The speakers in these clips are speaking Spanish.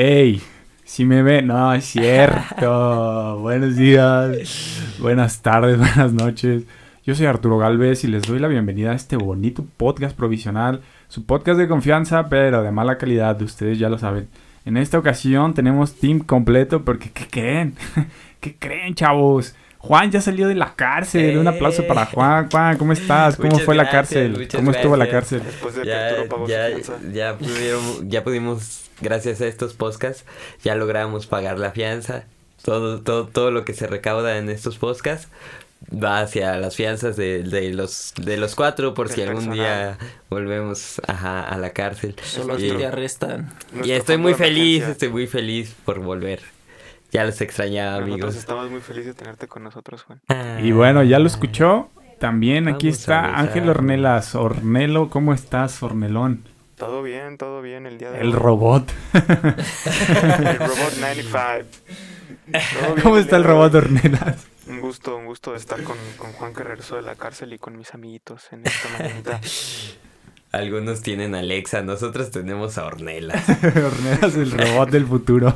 ¡Ey! Si me ve, no, es cierto. Buenos días, buenas tardes, buenas noches. Yo soy Arturo Galvez y les doy la bienvenida a este bonito podcast provisional, su podcast de confianza, pero de mala calidad, ustedes ya lo saben. En esta ocasión tenemos team completo porque ¿qué creen? ¿Qué creen, chavos? Juan ya salió de la cárcel. Un aplauso para Juan. Juan, ¿cómo estás? ¿Cómo Muchas fue la cárcel? ¿Cómo estuvo la cárcel? Después de Ya, pagó ya, fianza. ya, pudieron- ya pudimos, gracias a estos podcasts, ya logramos pagar la fianza. Todo, todo, todo lo que se recauda en estos podcasts va hacia las fianzas de, de los de los cuatro por si algún personal. día volvemos ajá, a la cárcel. Solo Y- te arrestan. Y estoy muy feliz, estoy muy feliz por volver. Ya los extrañaba, Nosotros amigos. estamos muy felices de tenerte con nosotros, Juan. Y bueno, ya lo escuchó. También aquí Vamos a está. Ángel Ornelas. Ornelo, ¿cómo estás, Ornelón? Todo bien, todo bien el día de El hoy. robot. El robot 95. Todo bien ¿Cómo el está el robot. Ornelas? Un gusto, un gusto de estar con, con Juan que regresó de la cárcel y con mis amiguitos en esta mañanita. Algunos tienen Alexa, nosotros tenemos a Ornella. Ornelas, el robot del futuro.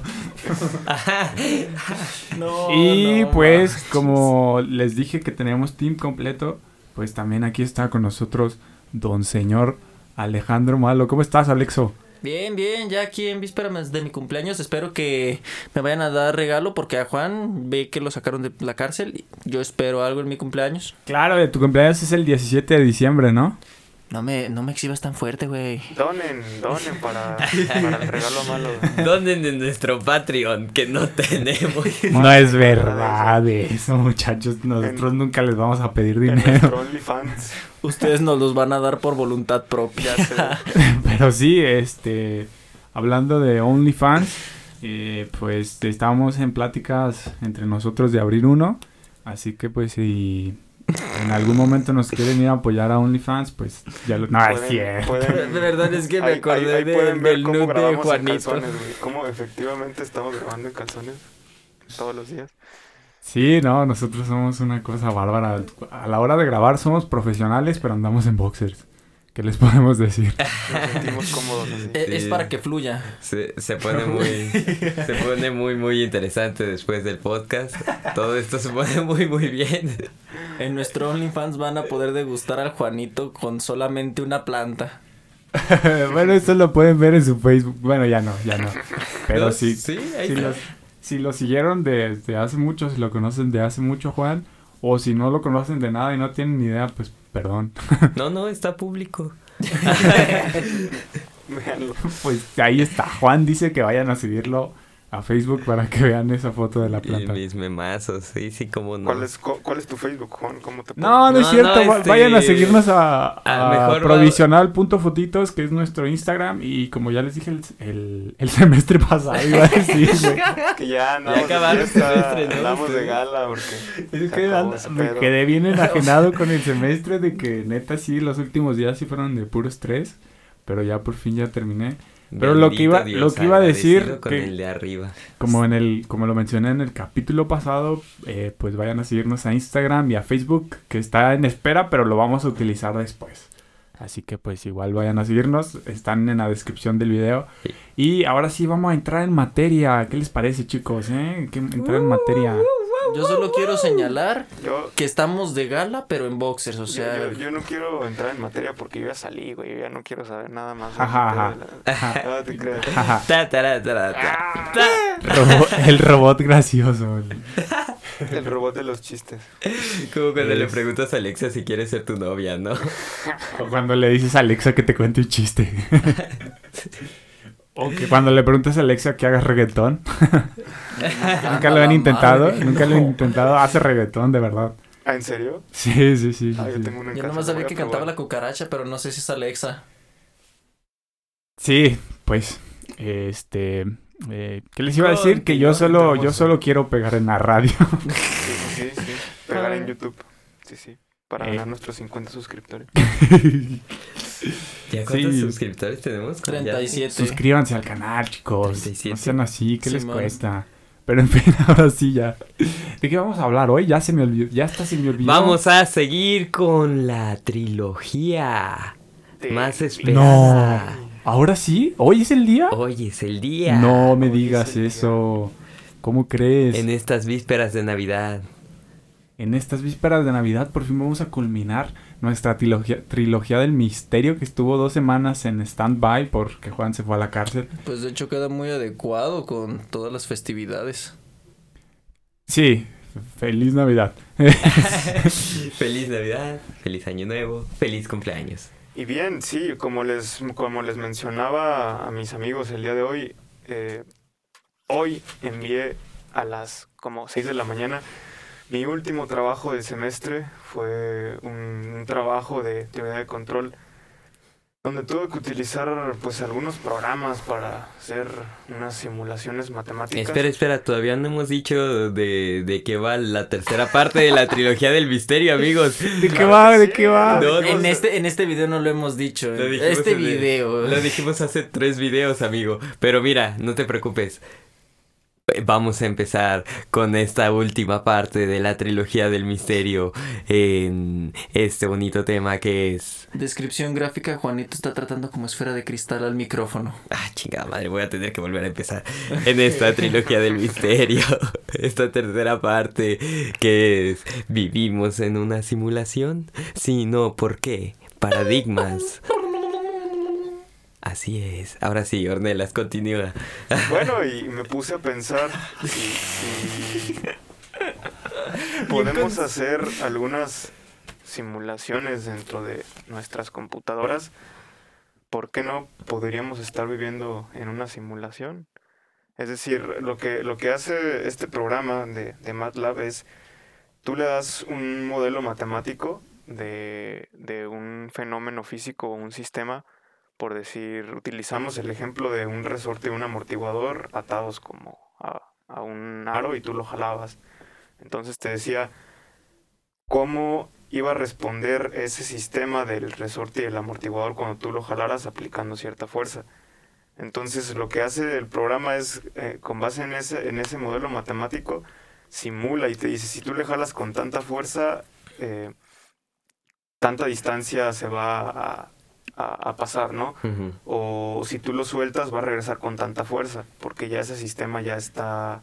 No, Y no pues, manches. como les dije que tenemos team completo, pues también aquí está con nosotros Don Señor Alejandro Malo. ¿Cómo estás, Alexo? Bien, bien, ya aquí en vísperas de mi cumpleaños espero que me vayan a dar regalo porque a Juan ve que lo sacaron de la cárcel. Yo espero algo en mi cumpleaños. Claro, de tu cumpleaños es el 17 de diciembre, ¿no? No me, no me exhibas tan fuerte, güey. Donen, donen para, para el regalo malo. ¿Dónde en nuestro Patreon que no tenemos? No es verdad eso, muchachos. Nosotros nunca les vamos a pedir dinero. nuestro OnlyFans. Ustedes nos los van a dar por voluntad propia. Ya sé. Pero sí, este, hablando de OnlyFans, eh, pues estábamos en pláticas entre nosotros de abrir uno. Así que pues si en algún momento nos quieren ir a apoyar a OnlyFans, pues ya lo... No, es cierto. pueden- De verdad es que me ahí- acordé ahí- ahí de- del cómo nude de Juanito. Cómo efectivamente estamos grabando en calzones todos los días. Sí, no, nosotros somos una cosa bárbara. A la hora de grabar somos profesionales, pero andamos en boxers. ¿Qué les podemos decir? Nos sentimos cómodos así. Eh, Es para que fluya. Se, se pone muy se pone muy muy interesante después del podcast. Todo esto se pone muy muy bien. En nuestro OnlyFans van a poder degustar al Juanito con solamente una planta. bueno, esto lo pueden ver en su Facebook. Bueno, ya no, ya no. Pero No, sí, sí, ahí si, está. los- si lo siguieron desde hace mucho, si lo conocen de hace mucho, Juan, o si no lo conocen de nada y no tienen ni idea, pues perdón. No, no, está público. Pues ahí está. Juan dice que vayan a seguirlo a Facebook para que vean esa foto de la Y planta. mis memazos, sí, sí, cómo no. ¿Cuál es, cu- ¿Cuál es tu Facebook, Juan? ¿Cómo te No, no, es No, cierto. no, este, Vayan a seguirnos a, a a provisional.fotitos, que es nuestro Instagram. Y como ya les dije el, el, el semestre pasado, iba a decir. Que ya andamos acabaron de fiesta, el semestre, ¿no? andamos de gala porque Es que acabó me quedé bien enajenado con el semestre de que neta sí, los últimos días sí fueron de puro estrés. Pero ya por fin ya terminé. Pero lo que iba- lo que iba a decir con que- el de arriba. Como en el, como lo mencioné en el capítulo pasado, eh, pues vayan a seguirnos a Instagram y a Facebook, que está en espera, pero lo vamos a utilizar después. Así que pues igual vayan a seguirnos, están en la descripción del video. Sí. Y ahora sí vamos a entrar en materia. ¿Qué les parece, chicos? Eh? Que entrar en materia. Yo solo quiero señalar yo, que estamos de gala, pero en boxers, o sea... yo, yo no quiero entrar en materia porque yo ya salí, güey. Yo ya no quiero saber nada más. Ajá, el robot gracioso. El robot de los chistes. Como cuando le preguntas a Alexa si quiere ser tu novia, ¿no? O cuando le dices a Alexa que te cuente un chiste. o que cuando le preguntas a Alexa que hagas reggaetón. Nunca lo han intentado. madre, Nunca lo han intentado. Hace reggaetón, de verdad. ¿Ah, en serio? Sí, sí, sí. sí, Ah, yo sí. tengo una en Yo casa, nomás sabía que cantaba la cucaracha, pero no sé si es Alexa. Sí, pues, este, eh, ¿qué les iba a decir? Que yo solo, yo solo quiero pegar en la radio. Sí, sí, sí, sí. Pegar en YouTube. Sí, sí. Para Eh. ganar nuestros 50 suscriptores. ¿Ya cuántos Sí. suscriptores tenemos? Ya. 37. Suscríbanse al canal, chicos. 37. No sean así, ¿qué les cuesta? Pero en fin, ahora sí ya. ¿De qué vamos a hablar hoy? Ya se me olvidó, ya hasta se me olvidó. Vamos a seguir con la trilogía De- más esperada. ¿Ahora sí? ¿Hoy es el día? Hoy es el día. No me Hoy es digas día. eso. ¿Cómo crees? En estas vísperas de Navidad. En estas vísperas de Navidad por fin vamos a culminar nuestra trilogía, trilogía del misterio que estuvo dos semanas en stand-by porque Juan se fue a la cárcel. Pues de hecho queda muy adecuado con todas las festividades. Sí, feliz Navidad. feliz Navidad, feliz Año Nuevo, feliz cumpleaños. Y bien, sí, como les, como les mencionaba a mis amigos el día de hoy, eh, hoy envié a las como 6 de la mañana mi último trabajo del semestre. Fue un, un trabajo de teoría de control donde tuve que utilizar pues algunos programas para hacer unas simulaciones matemáticas. Espera, espera, todavía no hemos dicho de, de qué va la tercera parte de la trilogía del misterio, amigos. ¿De qué va? ¿De qué va? No, En este, en este video no lo hemos dicho. Lo eh. dijimos Este el- video. Lo dijimos hace tres videos, amigo. Pero mira, no te preocupes. Vamos a empezar con esta última parte de la trilogía del misterio en este bonito tema que es... Descripción gráfica, Juanito está tratando como esfera de cristal al micrófono. Ah, chingada madre, voy a tener que volver a empezar en esta trilogía del misterio. Esta tercera parte que es... ¿Vivimos en una simulación? Si no, ¿por qué? Paradigmas. Así es. Ahora sí, Ornelas, continúa. Bueno, y me puse a pensar si, podemos hacer algunas simulaciones dentro de nuestras computadoras. ¿Por qué no podríamos estar viviendo en una simulación? Es decir, lo que, lo que hace este programa de, de MATLAB es, tú le das un modelo matemático de, de un fenómeno físico o un sistema, por decir, utilizamos el ejemplo de un resorte y un amortiguador atados como a, a un aro y tú lo jalabas. Entonces te decía cómo iba a responder ese sistema del resorte y el amortiguador cuando tú lo jalaras aplicando cierta fuerza. Entonces lo que hace el programa es, eh, con base en ese, en ese modelo matemático, simula y te dice, si tú le jalas con tanta fuerza, eh, tanta distancia se va a, a- a pasar, ¿no? O si tú lo sueltas va a regresar con tanta fuerza, porque ya ese sistema ya está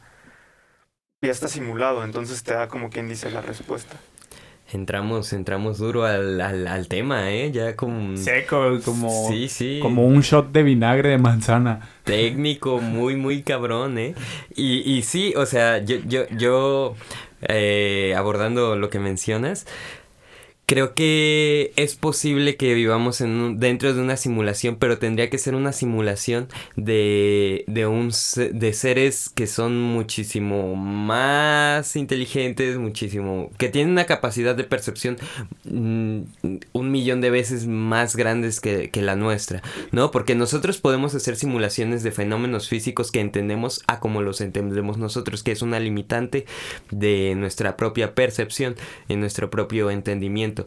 ya está simulado, entonces te da como quien dice la respuesta. Entramos, entramos duro al, al, al tema, ¿eh? Ya como... Seco, como, Sí, sí. como un shot de vinagre de manzana. técnico muy, muy cabrón, ¿eh? Y, y sí, o sea, yo, yo, yo eh, abordando lo que mencionas, creo que es posible que vivamos en un- dentro de una simulación, pero tendría que ser una simulación de, de, un, de seres que son muchísimo más inteligentes, muchísimo... que tienen una capacidad de percepción mm, un millón de veces más grandes que, que la nuestra. ¿no? Porque nosotros podemos hacer simulaciones de fenómenos físicos que entendemos a como los entendemos nosotros, que es una limitante de nuestra propia percepción, en nuestro propio entendimiento.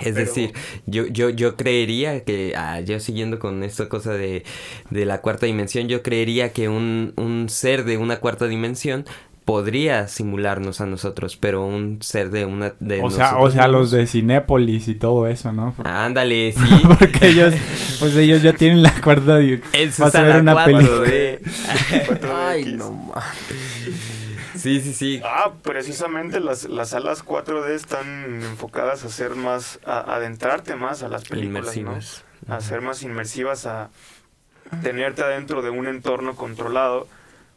Es Pero- decir, yo, yo, yo creería que, ah, yo siguiendo con esta cosa de, de la cuarta dimensión, yo creería que un, un ser de una cuarta dimensión podría simularnos a nosotros, pero un ser de una... De O sea, o sea, los de Cinépolis y todo eso, ¿no? Ándale, sí. Porque ellos, pues ellos ya tienen la cuarta su Vas a ver una 4 película. de- Ay, 4DX. no ma- Sí, sí, sí. Ah, precisamente las, las salas 4D están enfocadas a ser más, a adentrarte más a las películas, Inmersivas. ¿no? A ser más inmersivas, a tenerte adentro de un entorno controlado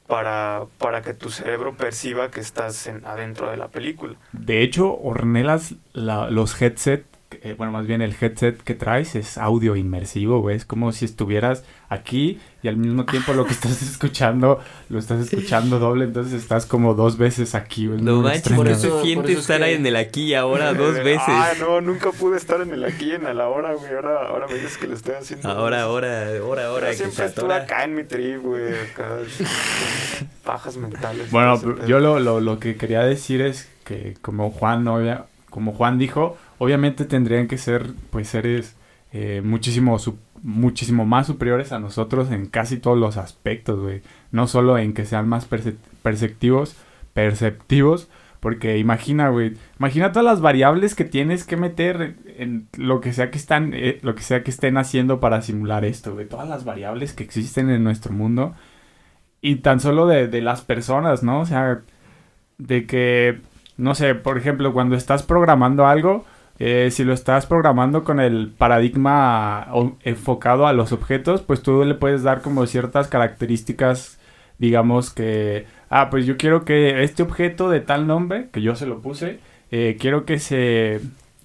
para, para que tu cerebro perciba que estás en- adentro de la película. De hecho, Ornelas, la- los headset, eh, bueno, más bien el headset que traes es audio inmersivo, güey. Es como si estuvieras aquí y al mismo tiempo lo que estás escuchando, lo estás escuchando doble, entonces estás como dos veces aquí, güey. No manches, por eso es estar que- en el aquí y ahora dos veces. Ah, no, nunca pude estar en el aquí y en el ahora, güey. Ahora, ahora me dices que lo estoy haciendo. Ahora, ahora, ahora, ahora. Siempre estuve acá en mi trip, güey. Acá. Pajas mentales. Bueno, yo lo, lo, lo que quería decir es que como Juan, obvia- como Juan dijo, obviamente tendrían que ser pues seres eh, muchísimo, muchísimo más superiores a nosotros en casi todos los aspectos, güey. No solo en que sean más perce- perceptivos, perceptivos, Porque imagina, güey, imagina todas las variables que tienes que meter en lo que sea que están, eh, lo que sea que estén haciendo para simular esto, güey. Todas las variables que existen en nuestro mundo. Y tan solo de, de las personas, ¿no? O sea, de que, no sé, por ejemplo, cuando estás programando algo, eh, si lo estás programando con el paradigma enfocado a los objetos, pues tú le puedes dar como ciertas características, digamos que, ah, pues yo quiero que este objeto de tal nombre, que yo se lo puse, eh, quiero que se,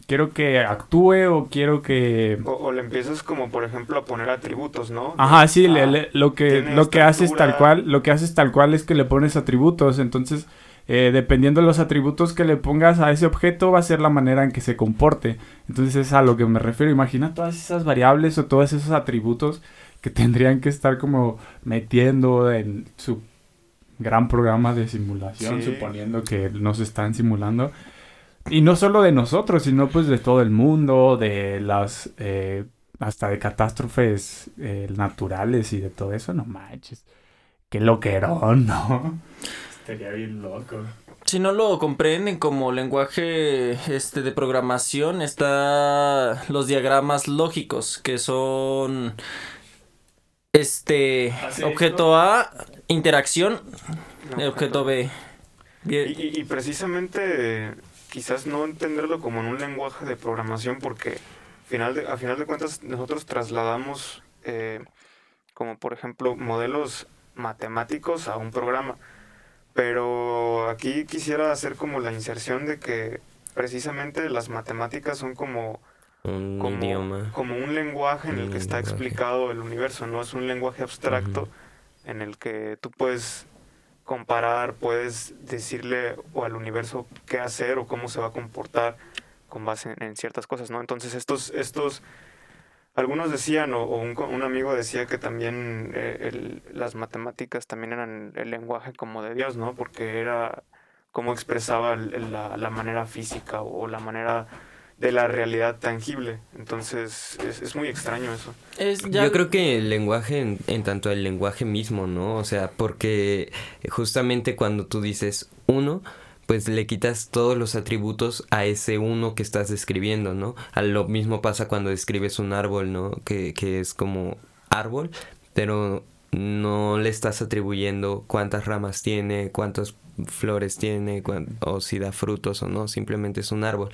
quiero que actúe o quiero que... O, o le empiezas como, por ejemplo, a poner atributos, ¿no? Ajá, sí, le- Ah, le- lo que, lo que haces tal cual, lo que haces tal cual es que le pones atributos, entonces eh, dependiendo de los atributos que le pongas a ese objeto va a ser la manera en que se comporte. Entonces es a lo que me refiero. Imagina todas esas variables o todos esos atributos que tendrían que estar como metiendo en su gran programa de simulación, Sí. suponiendo que nos están simulando. Y no solo de nosotros, sino pues de todo el mundo, de las... eh, hasta de catástrofes eh, naturales y de todo eso, no manches. Qué loquerón, ¿no? Estaría bien loco. Si no lo comprenden como lenguaje este de programación, está los diagramas lógicos, que son este ¿Hace objeto A, interacción, no, objeto B. Y, Bien. y- y precisamente quizás no entenderlo como en un lenguaje de programación porque final de, a final de cuentas nosotros trasladamos eh, como por ejemplo modelos matemáticos a un programa. Pero aquí quisiera hacer como la inserción de que precisamente las matemáticas son como, Un como, idioma. como un lenguaje en el que está lenguaje. explicado el universo, no es un lenguaje abstracto en el que tú puedes comparar, puedes decirle o al universo qué hacer o cómo se va a comportar con base en, en ciertas cosas, ¿no? Entonces estos, estos, algunos decían, o, o un, co- un amigo decía que también eh, el- las matemáticas también eran el lenguaje como de Dios, ¿no? Porque era cómo expresaba el- el- la, la manera física o la manera de la realidad tangible. Entonces es, es muy extraño eso. Es ya- Yo creo que el lenguaje, en, en tanto el lenguaje mismo, ¿no? O sea, porque justamente cuando tú dices uno, pues le quitas todos los atributos a ese uno que estás describiendo, ¿no? A lo mismo pasa cuando describes un árbol, ¿no? Que, que es como árbol, pero no le estás atribuyendo cuántas ramas tiene, cuántas flores tiene, cuán- o si da frutos o no, simplemente es un árbol.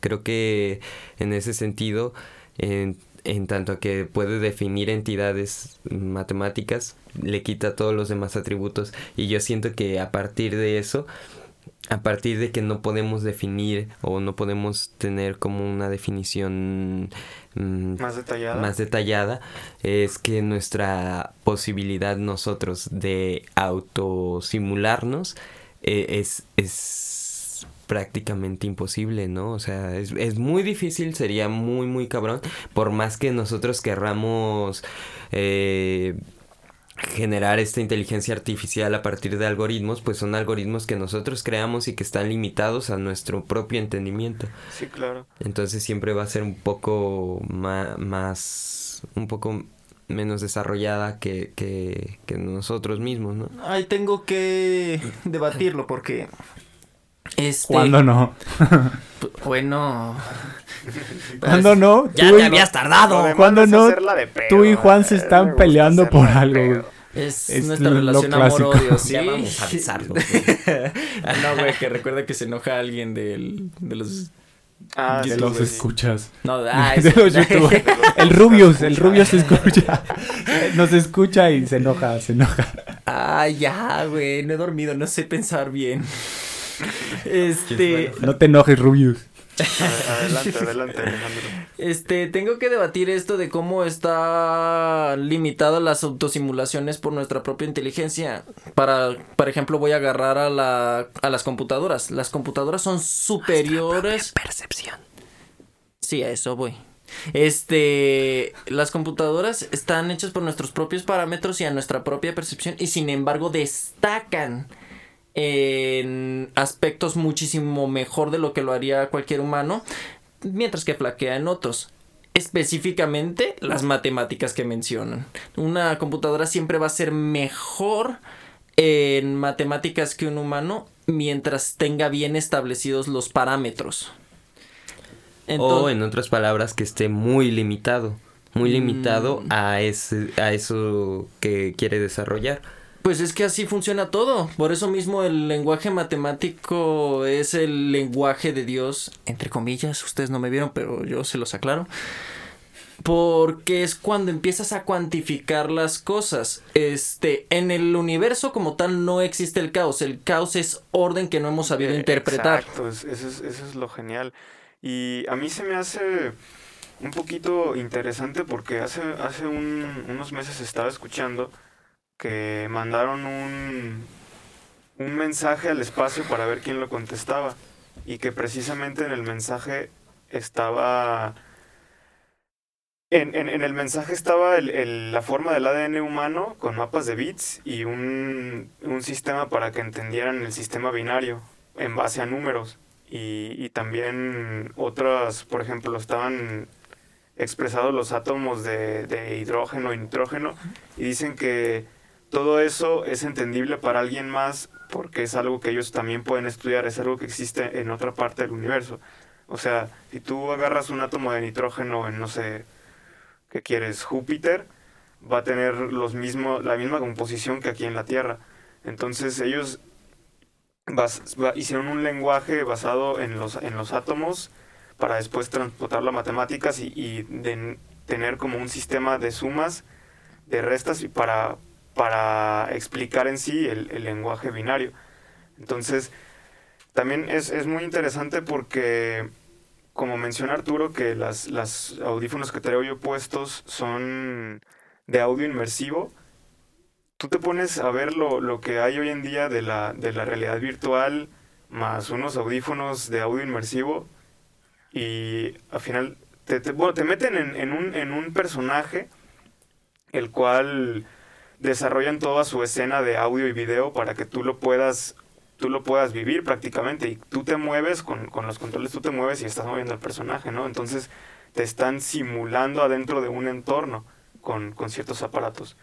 Creo que en ese sentido, en, en tanto que puede definir entidades matemáticas, le quita todos los demás atributos y yo siento que a partir de eso, a partir de que no podemos definir o no podemos tener como una definición mm, Más detallada. más detallada es que nuestra posibilidad nosotros de autosimularnos eh, es, es prácticamente imposible, ¿no? O sea, es, es muy difícil, sería muy, muy cabrón, por más que nosotros querramos eh, generar esta inteligencia artificial a partir de algoritmos, pues son algoritmos que nosotros creamos y que están limitados a nuestro propio entendimiento. Sí, claro. Entonces siempre va a ser un poco ma- más, un poco menos desarrollada que, que, que nosotros mismos, ¿no? Ahí tengo que debatirlo porque este ¿Cuándo no? bueno ¿Cuándo no? Ya Tú te y- habías tardado. ¿Cuándo no? hacerla de pedo, Tú y Juan ¿eh? se están peleando por algo, es, Es nuestra relación amor-odio, ¿sí? Ya vamos a avisarlo. no, güey, que recuerda que se enoja alguien del, de los... Ah, de los escuchas. No, ah, de los youtubers. El Rubius, el Rubius se escucha. Nos escucha y se enoja, se enoja. Ah, ya, güey, no he dormido, no sé pensar bien. Este, No te enojes, Rubius. A- Adelante, adelante, Alejandro. este, tengo que debatir esto de cómo está limitadas las autosimulaciones por nuestra propia inteligencia. Para, por ejemplo, voy a agarrar a la, a las computadoras. Las computadoras son superiores. Percepción. Sí, a eso voy. Este, las computadoras están hechas por nuestros propios parámetros y a nuestra propia percepción y sin embargo destacan en aspectos muchísimo mejor de lo que lo haría cualquier humano, mientras que flaquea en otros. Específicamente las matemáticas que mencionan. Una computadora siempre va a ser mejor en matemáticas que un humano mientras tenga bien establecidos los parámetros. o en otras palabras, que esté muy limitado. Muy limitado Mm. a, ese, a eso que quiere desarrollar. Pues es que así funciona todo. Por eso mismo el lenguaje matemático es el lenguaje de Dios, entre comillas. Ustedes no me vieron, pero yo se los aclaro. Porque es cuando empiezas a cuantificar las cosas. Este, en el universo como tal no existe el caos. El caos es orden que no hemos sabido Eh, interpretar. Exacto, es- eso es, eso es lo genial. Y a mí se me hace un poquito interesante porque hace, hace un- unos meses estaba escuchando que mandaron un, un mensaje al espacio para ver quién lo contestaba. Y que precisamente en el mensaje estaba... En, en- el mensaje estaba la forma del ADN humano con mapas de bits y un, un sistema para que entendieran el sistema binario en base a números. Y, y también otras, por ejemplo, estaban expresados los átomos de, de hidrógeno y nitrógeno y dicen que todo eso es entendible para alguien más porque es algo que ellos también pueden estudiar, es algo que existe en otra parte del universo. O sea, si tú agarras un átomo de nitrógeno en, no sé, ¿qué quieres? Júpiter, va a tener los mismos, la misma composición que aquí en la Tierra. Entonces ellos hicieron un lenguaje basado en los, en los átomos para después transportarlo a matemáticas y, tener como un sistema de sumas, de restas y para, para explicar en sí el, lenguaje binario. Entonces, también es, es muy interesante porque, como menciona Arturo, que las, las audífonos que traigo yo puestos son de audio inmersivo. Tú te pones a ver lo, lo que hay hoy en día de la, de la realidad virtual más unos audífonos de audio inmersivo y al final te, te- bueno, te meten en, en un, en un personaje el cual desarrollan toda su escena de audio y video para que tú lo puedas tú lo puedas vivir prácticamente. Y tú te mueves con, con los controles tú te mueves y estás moviendo al personaje no entonces te están simulando adentro de un entorno con, con ciertos aparatos.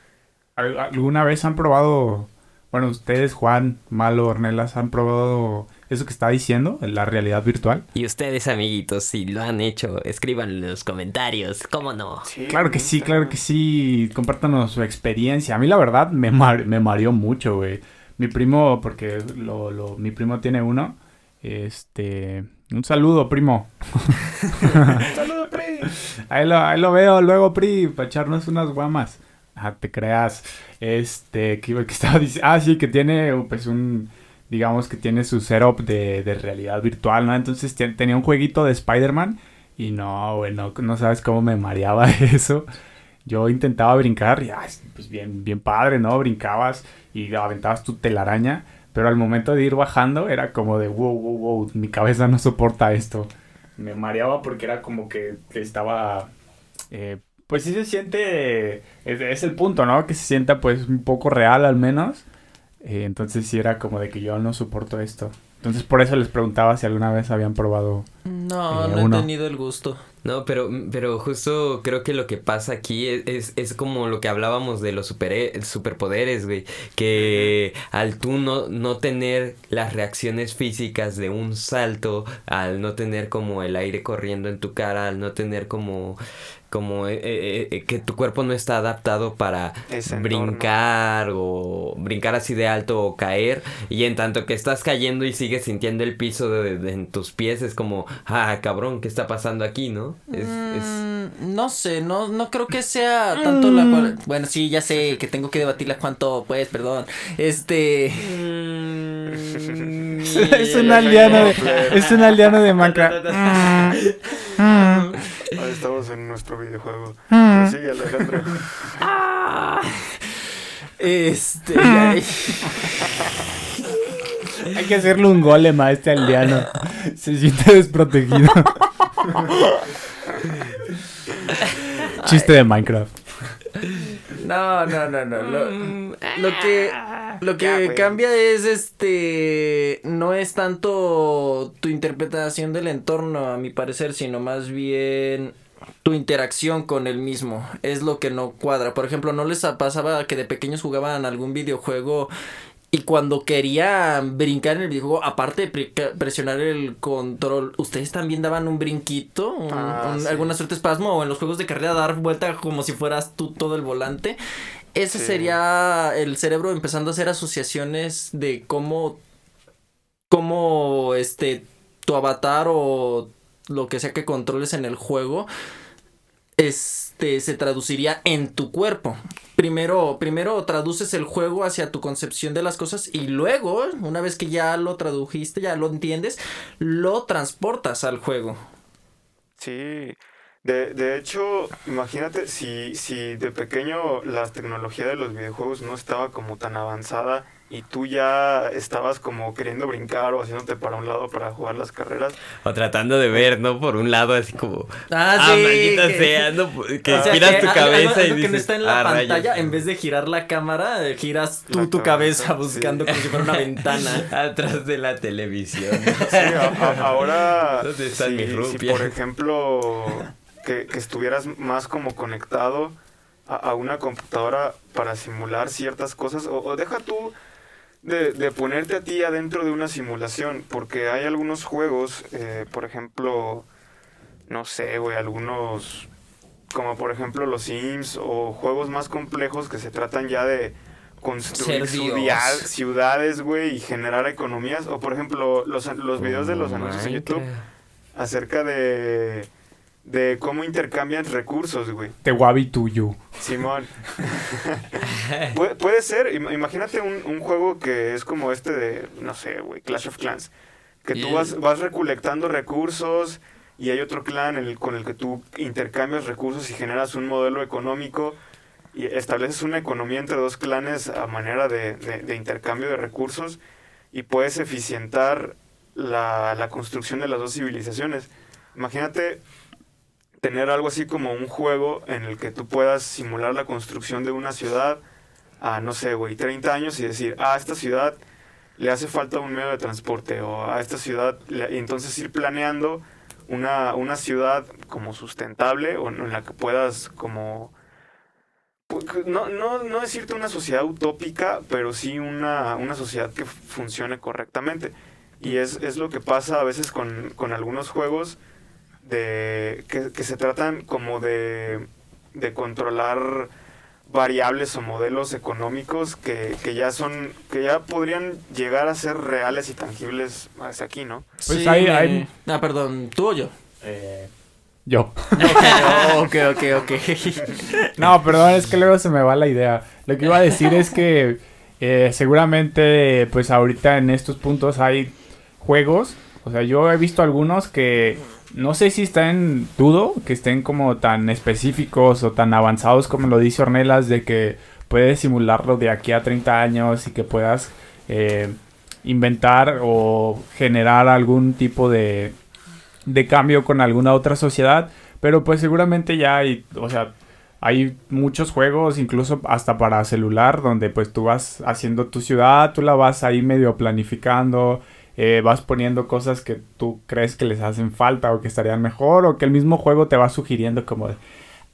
¿Al- ¿Alguna vez han probado, bueno, ustedes, Juan, Malo, Ornelas, han probado eso que está diciendo, la realidad virtual? Y ustedes, amiguitos, si lo han hecho, escriban en los comentarios. ¿Cómo no? Sí, Claro que sí, claro que sí. Compártanos su experiencia. A mí la verdad me, mar- me mareó mucho, güey. Mi primo, porque lo, lo- mi primo tiene uno. Este... Un saludo, primo. Saludos, Pri. Ahí lo, ahí lo veo luego, Pri, para echarnos unas guamas. Ah, te creas. Este, que, que estaba diciendo. Ah, sí, que tiene, pues, un. Digamos que tiene su setup de, de realidad virtual, ¿no? Entonces te- tenía un jueguito de Spider-Man. Y no, güey, no, sabes cómo me mareaba eso. Yo intentaba brincar y, ay, pues, bien, bien padre, ¿no? Brincabas y aventabas tu telaraña. Pero al momento de ir bajando era como de wow, wow, wow, mi cabeza no soporta esto. Me mareaba porque era como que estaba eh, pues sí se siente, es, es el punto, ¿no? Que se sienta pues un poco real al menos. Eh, entonces sí era como de que yo no soporto esto. Entonces por eso les preguntaba si alguna vez habían probado. No, Eh, no uno. he tenido el gusto. No, pero, pero justo creo que lo que pasa aquí es, es, es como lo que hablábamos de los super, superpoderes, güey. Que al tú no, no tener las reacciones físicas de un salto, al no tener como el aire corriendo en tu cara, al no tener como como eh, eh, que tu cuerpo no está adaptado para brincar o brincar así de alto o caer y en tanto que estás cayendo y sigues sintiendo el piso de, de- en tus pies es como ah cabrón qué está pasando aquí no es, es- Mm, no sé, no, no creo que sea tanto la cual... Bueno, sí, ya sé que tengo que debatirla cuánto, pues, perdón. Este... es un aldeano de, es un aldeano de Minecraft. Ahí estamos en nuestro videojuego. Pero sigue, Alejandro. Este... Hay que hacerle un golem a este aldeano. Se siente desprotegido. Chiste de Minecraft. No, no, no, no. Lo, lo que, lo que cambia es este. No es tanto tu interpretación del entorno, a mi parecer, sino más bien tu interacción con el mismo. Es lo que no cuadra. Por ejemplo, ¿no les pasaba que de pequeños jugaban algún videojuego Y cuando quería brincar en el videojuego, aparte de pre- presionar el control, ¿ustedes también daban un brinquito? Un- Ah, un- sí. ¿Alguna suerte espasmo? O en los juegos de carrera dar vuelta como si fueras tú todo el volante. Ese Sí. sería el cerebro empezando a hacer asociaciones de cómo, cómo este, tu avatar o lo que sea que controles en el juego este se traduciría en tu cuerpo. Primero, primero traduces el juego hacia tu concepción de las cosas y luego, una vez que ya lo tradujiste, ya lo entiendes, lo transportas al juego. Sí, de, de hecho, imagínate si, si de pequeño la tecnología de los videojuegos no estaba como tan avanzada y tú ya estabas como queriendo brincar o haciéndote para un lado para jugar las carreras. O tratando de ver, ¿no? Por un lado, así como. Ah, Ah, sí, maldita que- sea, ¿no? Que O sea, giras que tu algo- cabeza algo y que dices. no está en la "Ah, rayos". pantalla, en vez de girar la cámara, eh, giras tú La tu cabeza, cabeza buscando sí. como si fuera una ventana. Atrás de la televisión. Sí, a- a- ahora, ¿Dónde está si, mi si rupia? por ejemplo, que, que estuvieras más como conectado a, a una computadora para simular ciertas cosas, o, o deja tú de, de ponerte a ti adentro de una simulación, porque hay algunos juegos, eh, por ejemplo, no sé, güey, algunos, como por ejemplo los Sims, o juegos más complejos que se tratan ya de construir dia- ciudades, güey, y generar economías, o por ejemplo, los, los videos de los anuncios en YouTube acerca de, de cómo intercambian recursos, güey. Te wabi tuyo. Simón. Pu- puede ser, im- imagínate un, un juego que es como este de, no sé, güey, Clash of Clans. Que tú vas, vas recolectando recursos y hay otro clan en el- con el que tú intercambias recursos y generas un modelo económico y estableces una economía entre dos clanes a manera de, de- de intercambio de recursos y puedes eficientar la, la construcción de las dos civilizaciones. Imagínate tener algo así como un juego en el que tú puedas simular la construcción de una ciudad a, no sé, güey, 30 años y decir, ah, a esta ciudad le hace falta un medio de transporte o a esta ciudad, le- y entonces ir planeando una, una ciudad como sustentable o en la que puedas como... pu- No, no, no decirte una sociedad utópica, pero sí una, una sociedad que funcione correctamente. Y es, es lo que pasa a veces con, con algunos juegos de que, que se tratan como de, de controlar variables o modelos económicos que, que ya son que ya podrían llegar a ser reales y tangibles hacia aquí, ¿no? Pues hay- me- hay- Ah, perdón, ¿tú o yo? Yo. ok, ok, ok. No, perdón, es que luego se me va la idea. Lo que iba a decir es que eh, seguramente, pues ahorita en estos puntos hay juegos. O sea, yo he visto algunos que no sé si están, dudo, que estén como tan específicos o tan avanzados como lo dice Ornelas, de que puedes simularlo de aquí a 30 años y que puedas eh, inventar o generar algún tipo de, de cambio con alguna otra sociedad. Pero pues seguramente ya hay, o sea, hay muchos juegos, incluso hasta para celular, donde pues tú vas haciendo tu ciudad, tú la vas ahí medio planificando, eh, vas poniendo cosas que tú crees que les hacen falta o que estarían mejor, o que el mismo juego te va sugiriendo como de,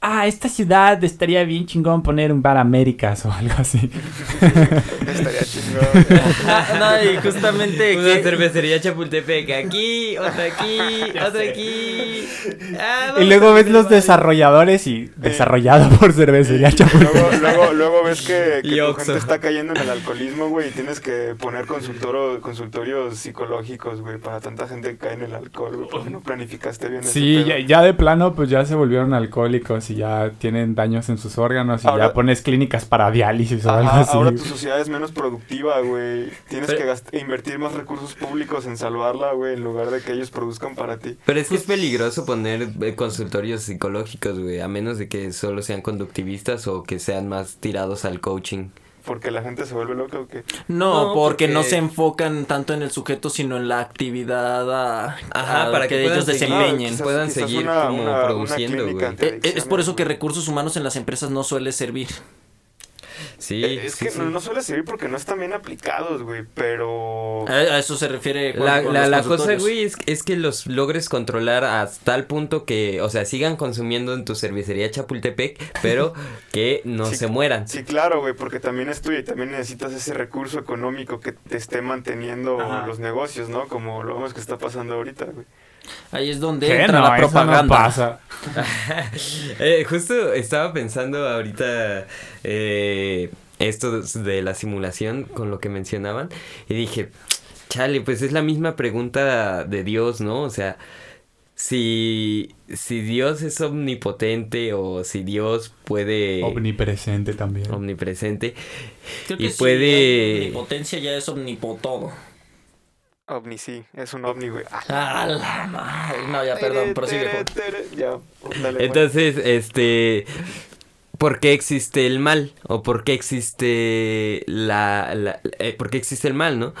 ah, esta ciudad estaría bien chingón poner un bar Américas o algo así. Estaría chingón. no, y justamente Una que- cervecería Chapultepec aquí, otra aquí, otra aquí. Ah, Y luego ves los desarrolladores y desarrollado por cervecería Chapultepec. luego, luego, luego ves que, que tu gente está cayendo en el alcoholismo, güey, y tienes que poner consultoro, consultorios psicológicos, güey, para tanta gente que cae en el alcohol, güey, porque no planificaste bien ese Sí, pedo. ya, ya de plano, pues ya se volvieron alcohólicos y ya tienen daños en sus órganos y Ahora- ya pones clínicas para diálisis o algo Ajá, así. ahora tu sociedad es menos productiva, güey. Tienes Pero- que invertir más recursos públicos en salvarla, güey, en lugar de que ellos produzcan para ti. Pero es que es peligroso poner eh, consultorios psicológicos, güey, a menos de que solo sean conductivistas o que sean más tirados al coaching. Porque la gente se vuelve loca o qué. No, No, porque, no se enfocan tanto en el sujeto, sino en la actividad a, Ajá, a para que ellos seguir. desempeñen. quizás- puedan quizás seguir una- como una- una produciendo, güey. ante Eh, eh, es por eso que recursos humanos en las empresas no suele servir. Sí, Eh, es sí, que sí. No, no suele servir porque no están bien aplicados, güey, pero... A, a eso se refiere con- La, con la, los la cosa, güey, es, es que los logres controlar hasta tal punto que, o sea, sigan consumiendo en tu cervecería Chapultepec, pero que no Sí, se mueran. Sí, claro, güey, porque también es tuyo y también necesitas ese recurso económico que te esté manteniendo Ajá. los negocios, ¿no? Como lo vemos que está pasando ahorita, güey. Ahí es donde entra No, la eso no propaganda. pasa. Eh, justo estaba pensando ahorita eh, esto de la simulación con lo que mencionaban y dije, chale, pues es la misma pregunta de Dios, ¿no? O sea, si, si Dios es omnipotente o si Dios puede... Omnipresente también. omnipresente. Creo Y que sí, puede- omnipotencia ya es omnipotodo. OVNI, sí, es un OVNI, güey. Ah, la madre. No, ya, perdón, prosigue. Ya, dale. Entonces, este... ¿Por qué existe el mal? ¿O por qué existe la... la eh, ¿Por qué existe el mal, no?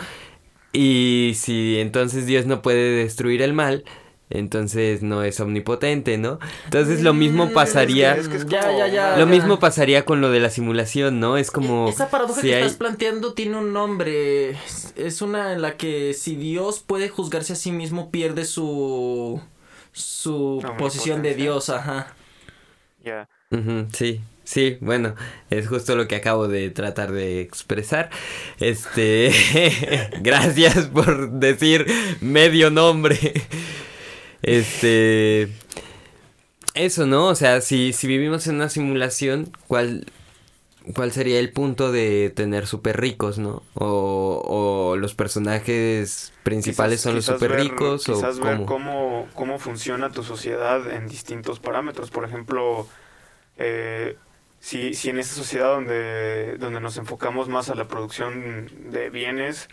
Y si entonces Dios no puede destruir el mal, entonces no es omnipotente, ¿no? Entonces lo mismo Mm, pasaría... es que es Ya, como ya, ya. Lo mismo pasaría con lo de la simulación, ¿no? Es como... E, Esa paradoja si que hay- estás planteando tiene un nombre. Es- una en la que si Dios puede juzgarse a sí mismo, pierde su. su posición de Dios, ajá. Ya. Ujú, sí, sí, bueno, es justo lo que acabo de tratar de expresar. Este, gracias por decir medio nombre. Este, eso, ¿no? O sea, si, si vivimos en una simulación, ¿cuál, cuál sería el punto de tener súper ricos, no? O, o los personajes principales Quizás- son los ver- ricos o Quizás ver cómo. cómo, cómo funciona tu sociedad en distintos parámetros. Por ejemplo, eh, si, si en esta sociedad donde, donde nos enfocamos más a la producción de bienes,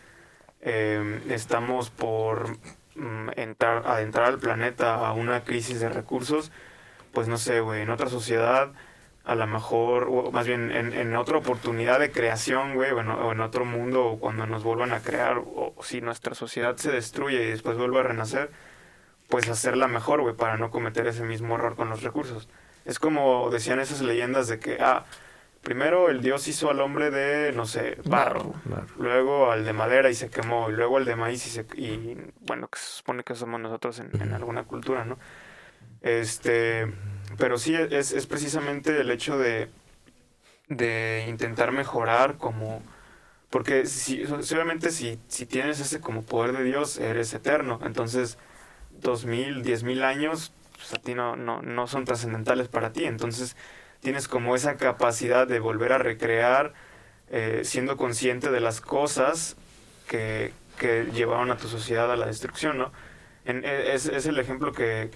eh, estamos por entrar, adentrar al planeta a una crisis de recursos, pues no sé, güey, en otra sociedad a lo mejor, o más bien en, en otra oportunidad de creación, güey, o o en otro mundo, o cuando nos vuelvan a crear, o, si nuestra sociedad se destruye y después vuelve a renacer, pues hacerla mejor, güey, para no cometer ese mismo error con los recursos. Es como decían esas leyendas de que, ah, primero el dios hizo al hombre de, no sé, barro, luego al de madera y se quemó, y luego al de maíz y se... Y, bueno, que se supone que somos nosotros en, en alguna cultura, ¿no? Este, pero sí, es, es precisamente el hecho de, de intentar mejorar como... Porque si, obviamente si, si tienes ese como poder de Dios, eres eterno. Entonces, dos mil, diez mil años, pues a ti no, no, no son trascendentales para ti. Entonces, tienes como esa capacidad de volver a recrear, eh, siendo consciente de las cosas que, que llevaron a tu sociedad a la destrucción, ¿no? E- es, el ejemplo que,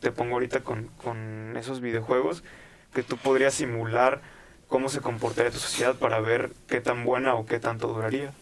te pongo ahorita con, con esos videojuegos, que tú podrías simular cómo se comportaría tu sociedad para ver qué tan buena o qué tanto duraría.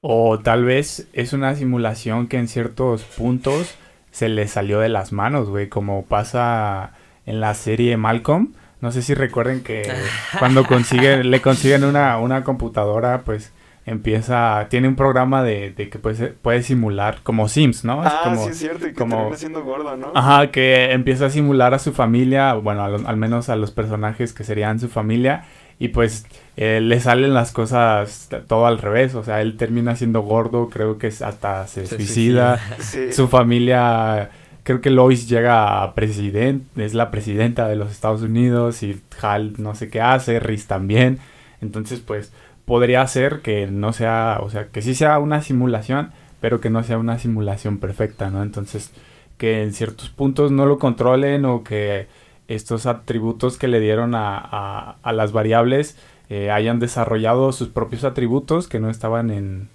O tal vez es una simulación que en ciertos puntos se le salió de las manos, güey, como pasa en la serie Malcolm. No sé si recuerden que cuando consiguen, le consiguen una, una computadora, pues empieza, tiene un programa de, de que puede, puede simular como Sims, ¿no? Es ah, como- sí es cierto, y que como- siendo gordo, ¿no? Ajá, que empieza a simular a su familia, bueno, al menos a los personajes que serían su familia, y pues eh, le salen las cosas todo al revés, o sea, él termina siendo gordo, creo que es- hasta se, Se suicida, Sí. su familia, creo que Lois llega a presidente, es la presidenta de los Estados Unidos, y Hal no sé qué hace, Riz también, entonces pues podría ser que no sea, o sea, que sí sea una simulación, pero que no sea una simulación perfecta, ¿no? Entonces, que en ciertos puntos no lo controlen o que estos atributos que le dieron a, a- a las variables eh, hayan desarrollado sus propios atributos que no estaban en,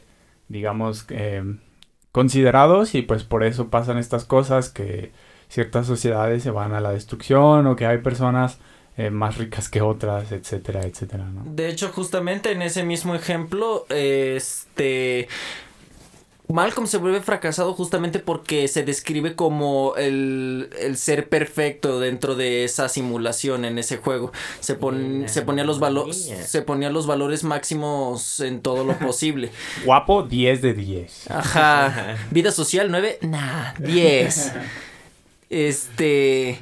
digamos, eh, considerados y pues por eso pasan estas cosas que ciertas sociedades se van a la destrucción o que hay personas eh, más ricas que otras, etcétera, etcétera, ¿no? De hecho, justamente en ese mismo ejemplo, este. Malcolm se vuelve fracasado justamente porque se describe como el, el ser perfecto dentro de esa simulación en ese juego. Se, pon- se, ponía los valo- se ponía los valores máximos en todo lo posible. Guapo, 10 de 10. Ajá. Vida social 9, nah, 10. Este.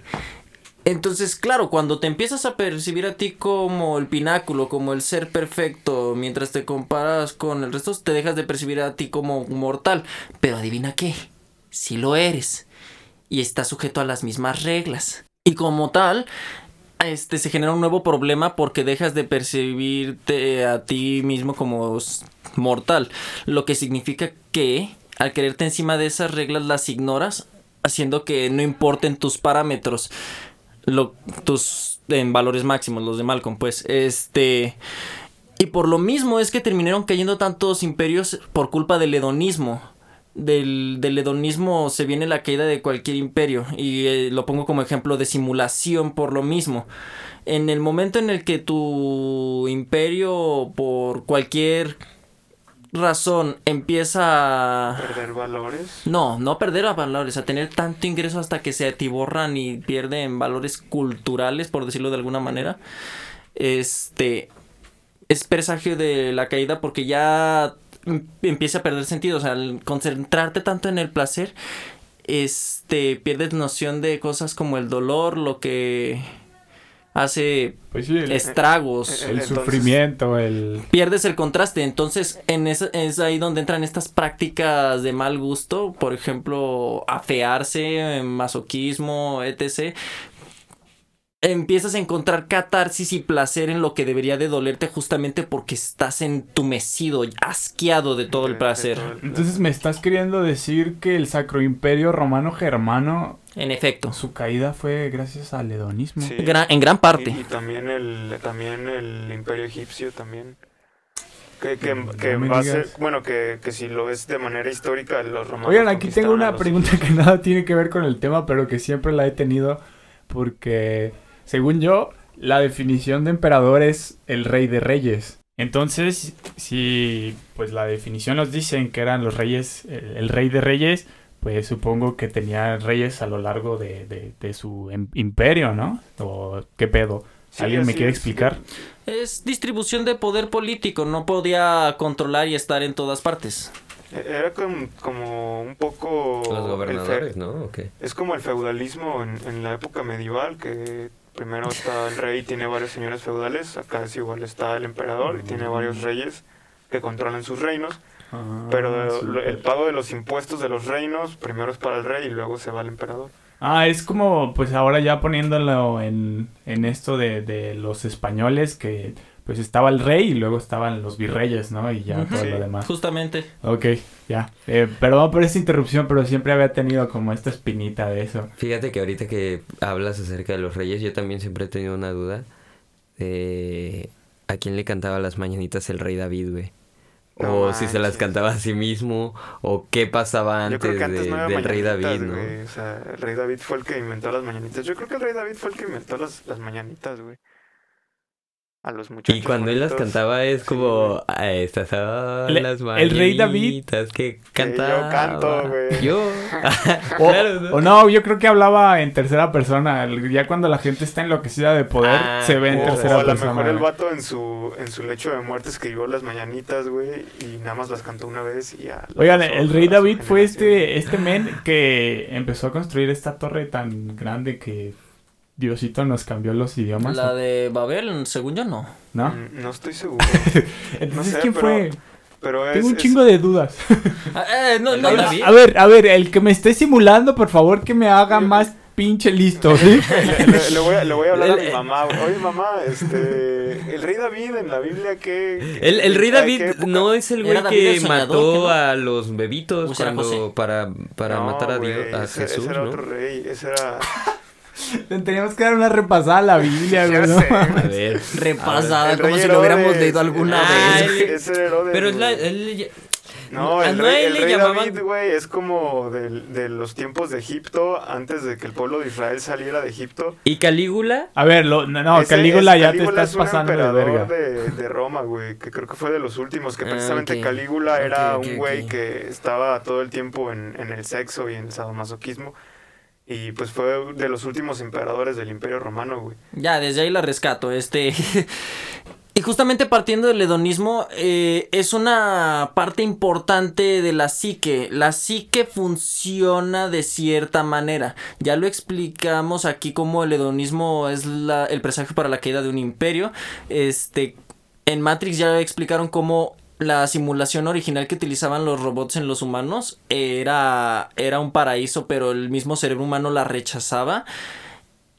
Entonces, claro, cuando te empiezas a percibir a ti como el pináculo, como el ser perfecto, mientras te comparas con el resto, te dejas de percibir a ti como mortal. Pero adivina qué, si lo eres. Y estás sujeto a las mismas reglas. Y como tal, este se genera un nuevo problema porque dejas de percibirte a ti mismo como mortal. Lo que significa que al quererte encima de esas reglas las ignoras, haciendo que no importen tus parámetros lo, tus en valores máximos, los de Malcolm, pues, este... Y por lo mismo es que terminaron cayendo tantos imperios por culpa del hedonismo. Del, del hedonismo se viene la caída de cualquier imperio. Y eh, lo pongo como ejemplo de simulación por lo mismo. En el momento en el que tu imperio, por cualquier razón empieza a perder valores. No, no perder valores, a tener tanto ingreso hasta que se atiborran y pierden valores culturales, por decirlo de alguna manera. Este es presagio de la caída porque ya empieza a perder sentido, o sea, al concentrarte tanto en el placer, este pierdes noción de cosas como el dolor, lo que hace pues estragos. El, sufrimiento, el... Pierdes el contraste, entonces en es ahí donde entran estas prácticas de mal gusto, por ejemplo, afearse, masoquismo, etc empiezas a encontrar catarsis y placer en lo que debería de dolerte justamente porque estás entumecido, asqueado de todo el placer. Entonces me estás queriendo decir que el Sacro Imperio Romano Germano en efecto. Su caída fue gracias al hedonismo. en gran parte. Y, también el también el Imperio egipcio también. Que, que, que va a ser, bueno, que, que, si lo ves de manera histórica, los romanos. Oigan, aquí tengo una pregunta que nada tiene que ver con el tema, pero que siempre la he tenido porque según yo, la definición de emperador es el rey de reyes. Entonces, si pues la definición nos dicen que eran los reyes, el, rey de reyes, pues supongo que tenía reyes a lo largo de, su em, imperio, ¿no? ¿O qué pedo? ¿Alguien me quiere explicar? Es distribución de poder político, no podía controlar y estar en todas partes. E-, era como, un poco... Los gobernadores, ¿no? Es como el feudalismo en, en la época medieval, que primero está el rey, tiene varios señores feudales, acá es igual está el emperador y tiene varios reyes que controlan sus reinos. Ah, pero el pago de los impuestos de los reinos primero es para el rey y luego se va al emperador. Ah, es como, pues ahora ya poniéndolo en, en esto de, de los españoles que pues estaba el rey y luego estaban los virreyes, ¿no? Y ya todo lo demás. Justamente. Ok, ya. Eh, perdón por esta interrupción, pero siempre había tenido como esta espinita de eso. Fíjate que ahorita que hablas acerca de los reyes, yo también siempre he tenido una duda a quién le cantaba las mañanitas el rey David, güey. o si se las cantaba a sí mismo, o qué pasaba antes, del rey David, ¿no? O sea, el rey David fue el que inventó las mañanitas. Yo creo que el rey David fue el que inventó las, las mañanitas, güey a los muchachos. Y cuando él las cantaba es como, ah, estas son las El rey David. que cantaba. yo canto, güey. Yo. o, ¿no? yo creo que hablaba en tercera persona. Ya cuando la gente está enloquecida de poder, ah, se ve en tercera persona. a lo mejor el vato en su, en su lecho de muerte escribió las mañanitas, güey, y nada más las cantó una vez y ya. Oigan, el rey David fue este, este men que empezó a construir esta torre tan grande que Diosito nos cambió los idiomas. La de Babel, según yo, no. ¿No? Mm, no estoy seguro. Entonces, ¿quién fue? Tengo un chingo de dudas. Ah, eh, no, no, a ver, a ver, el que me esté simulando, por favor, que me haga más pinche listo, ¿sí? le, voy a, le, voy a, hablar a mi mamá. Oye, mamá, este... El rey David en la Biblia, ¿qué...? El, el rey David no es el güey que mató a los bebitos cuando, para, para matar a, Dios, a Jesús, ese era otro rey, ese era... Teníamos que dar una repasada a la Biblia, güey. ¿no? A ver. Repasada, como si lo hubiéramos leído alguna ah, vez. Ese Herodes, Pero es la, él, no, el, rey, el rey David, güey, es como de, de, los tiempos de Egipto, antes de que el pueblo de Israel saliera de Egipto. ¿Y Calígula? A ver, lo, no, Calígula ya te estás pasando de verga. De, de Roma, güey, que creo que fue de los últimos, que ah, precisamente Calígula era un güey que estaba todo el tiempo en, en el sexo y en el sadomasoquismo. Y pues fue de los últimos emperadores del Imperio Romano, güey. Ya, desde ahí la rescato. Este. y justamente partiendo del hedonismo, eh, es una parte importante de la psique. La psique funciona de cierta manera. Ya lo explicamos aquí como el hedonismo es la, el presagio para la caída de un imperio. Este, en Matrix ya explicaron cómo la simulación original que utilizaban los robots en los humanos era, era un paraíso, pero el mismo cerebro humano la rechazaba.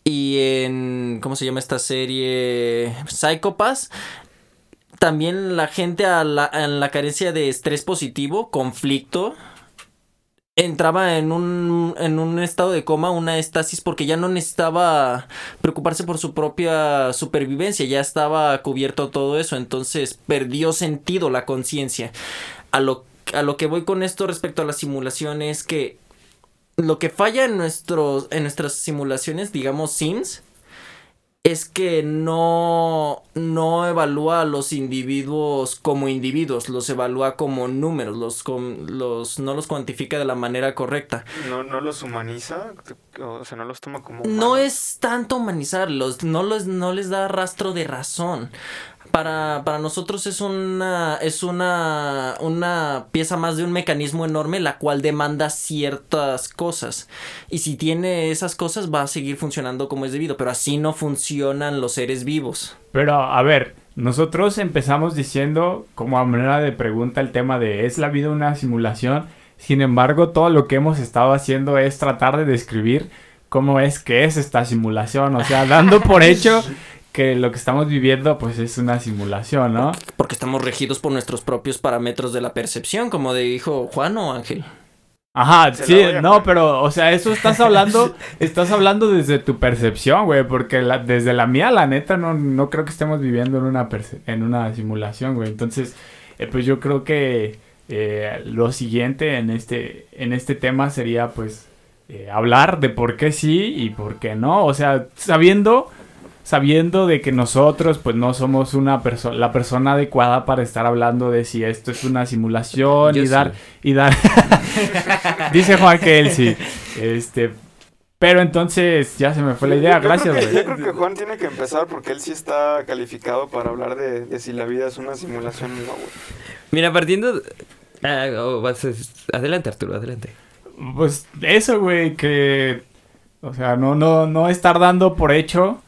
Y en. ¿Cómo se llama esta serie? Psychopass. También la gente a la, en la carencia de estrés positivo, conflicto, entraba en un, en un estado de coma, una estasis, porque ya no necesitaba preocuparse por su propia supervivencia, ya estaba cubierto todo eso, entonces perdió sentido la conciencia. A lo, a lo que voy con esto respecto a la simulación es que lo que falla en, nuestros, en nuestras simulaciones, digamos Sims, es que no, no evalúa a los individuos como individuos, los evalúa como números, los, los, no los cuantifica de la manera correcta. No, no los humaniza, o sea, no los toma como... No es tanto humanizarlos, no, los, no les da rastro de razón para, para nosotros es una es una una pieza más de un mecanismo enorme la cual demanda ciertas cosas. Y si tiene esas cosas va a seguir funcionando como es debido pero así no funcionan los seres vivos. Pero a ver nosotros empezamos diciendo como a manera de pregunta el tema de es la vida una simulación sin embargo todo lo que hemos estado haciendo es tratar de describir cómo es que es esta simulación o sea dando por hecho que lo que estamos viviendo pues es una simulación, ¿no? Porque estamos regidos por nuestros propios parámetros de la percepción, como dijo Juan o Ángel. Ajá, sí, no, pero, o sea, eso estás hablando, estás hablando desde tu percepción, güey, porque desde la mía, la neta, no, no creo que estemos viviendo en una, en una simulación, güey. Entonces, eh, pues yo creo que eh, lo siguiente en este, en este tema sería, pues, eh, hablar de por qué sí y por qué no, o sea, sabiendo sabiendo de que nosotros pues no somos una persona la persona adecuada para estar hablando de si esto es una simulación y dar y dar dice Juan que él sí este pero entonces ya se me fue la idea, gracias, güey. Yo creo que Juan tiene que empezar porque él sí está calificado para hablar de, si la vida es una simulación o no, güey. Mira, partiendo... Oh, adelante, Arturo, adelante. Pues eso, güey, que... O sea, no, no, no estar dando por hecho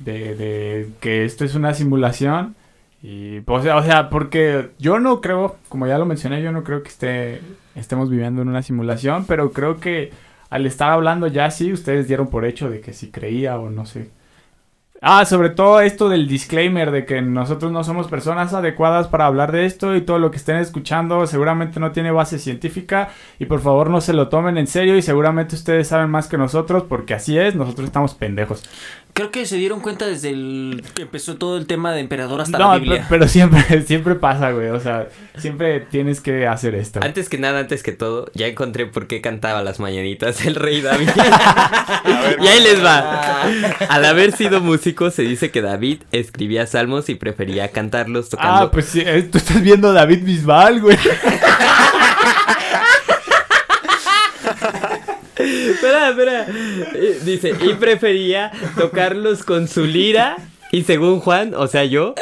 de, de que esto es una simulación. Y, pues, o sea, porque yo no creo, como ya lo mencioné, yo no creo que esté, estemos viviendo en una simulación, pero creo que al estar hablando ya sí, ustedes dieron por hecho de que si creía o no sé. Ah, sobre todo esto del disclaimer de que nosotros no somos personas adecuadas para hablar de esto y todo lo que estén escuchando seguramente no tiene base científica y por favor no se lo tomen en serio y seguramente ustedes saben más que nosotros porque así es, nosotros estamos pendejos creo que se dieron cuenta desde el que empezó todo el tema de emperador hasta la Biblia. Pero, siempre, siempre pasa, güey. O sea, siempre tienes que hacer esto. Antes que nada, antes que todo, ya encontré por qué cantaba las mañanitas el rey David. y ahí les va. Al haber sido músico, se dice que David escribía salmos y prefería cantarlos tocando. Ah, pues sí, eh, tú estás viendo a David Bisbal, güey. espera, espera. Eh, dice, y prefería tocarlos con su lira. Y según Juan, o sea yo,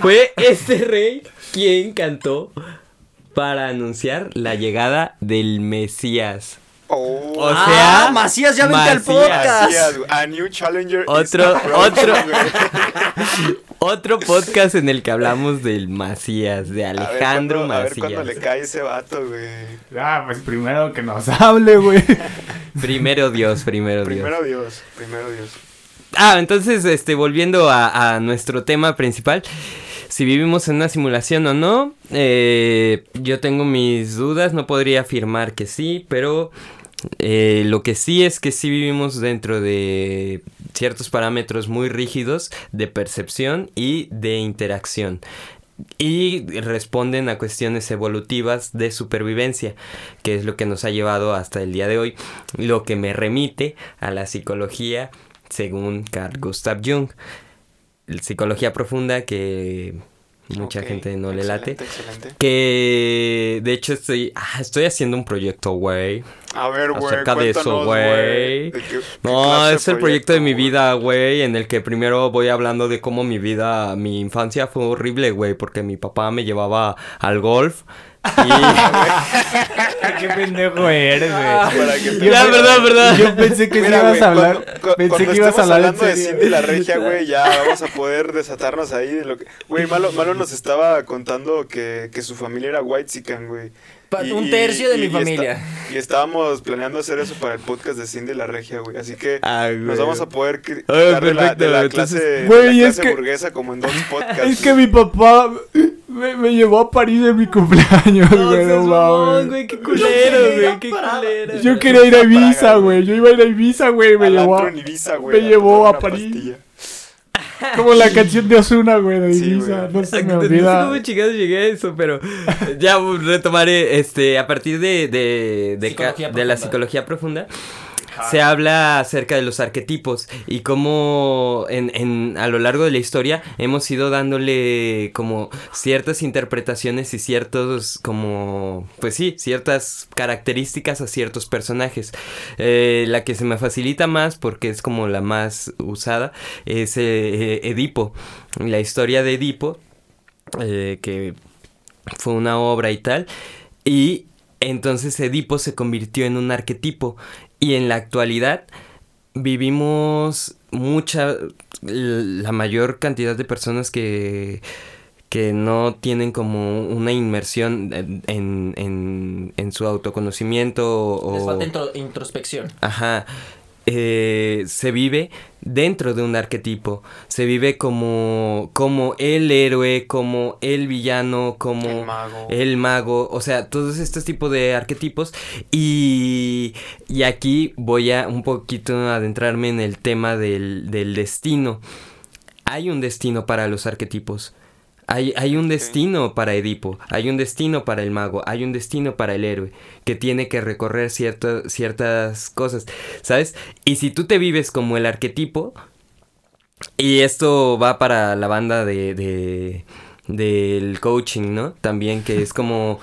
fue este rey quien cantó para anunciar la llegada del Mesías. Oh. O sea, ah, Macías ya vente al podcast. a new challenger. Otro, otro, otro podcast en el que hablamos del Macías, de Alejandro Macías. A ver cuándo le cae ese vato, güey. Ah, pues primero que nos hable, güey. primero Dios, primero, Dios. Primero Dios, primero Dios. Ah, entonces, este, volviendo a, a nuestro tema principal si vivimos en una simulación o no. Eh, yo tengo mis dudas, no podría afirmar que sí, pero eh, lo que sí es que sí vivimos dentro de ciertos parámetros muy rígidos de percepción y de interacción y responden a cuestiones evolutivas de supervivencia, que es lo que nos ha llevado hasta el día de hoy, lo que me remite a la psicología según Carl Gustav Jung. Psicología profunda que mucha gente no le late. Que de hecho estoy, ah, estoy haciendo un proyecto, güey. A ver, güey, acerca de eso, güey. ¿De qué- qué No, es el proyecto de mi vida, güey, en el que primero voy hablando de cómo mi vida, mi infancia fue horrible, güey, porque mi papá me llevaba al golf y... Qué pendejo eres, güey. Te- Ya, verdad, verdad. Yo pensé que sí Mira, ibas a hablar. cuando- cu- pensé cuando que ibas a hablar en hablando de serio. Cindy la regia, güey, ya vamos a poder desatarnos ahí de lo que... Güey, Malo, Malo nos estaba contando que, que su familia era white güey. Pa- Y- un tercio de y- mi y está- familia. y estábamos planeando hacer eso para el podcast de Cindy la regia, güey. Así que Ah, nos vamos a poder Ah, quitar de la, de clase, de Güey, es clase que- burguesa como en dos podcasts. Es que mi papá me, me llevó a París en mi cumpleaños, No, güey. No mames. güey, qué culero, güey, qué culero. Yo quería ir a Ibiza, güey. Yo iba a ir a Ibiza, güey. Me llevó a, en Ibiza, güey, me llevó tomar a una París. pastilla. Como la canción de Osuna, güey, de Sí, Ibiza. No se me No sé olvida. cómo chingados llegué a eso, pero ya retomaré, este, a partir de, de, de, de la psicología profunda, se habla acerca de los arquetipos y cómo en, en, a lo largo de la historia hemos ido dándole como ciertas interpretaciones y ciertos como pues sí ciertas características a ciertos personajes. Eh, la que se me facilita más porque es como la más usada es eh, Edipo. La historia de Edipo eh, que fue una obra y tal y entonces Edipo se convirtió en un arquetipo y en la actualidad vivimos mucha, la mayor cantidad de personas que, que no tienen como una inmersión en, en, en, su autoconocimiento o... Les falta intro- introspección. Ajá. Eh, se vive dentro de un arquetipo. Se vive como, como el héroe, como el villano, como El mago. el mago, o sea, todos estos tipos de arquetipos. Y, y aquí voy a un poquito adentrarme en el tema del, del destino. Hay un destino para los arquetipos. Hay, hay un destino para Edipo, hay un destino para el mago, hay un destino para el héroe, que tiene que recorrer cierta- ciertas cosas, ¿sabes? Y si tú te vives como el arquetipo, y esto va para la banda de, de- del coaching, ¿no? También que es como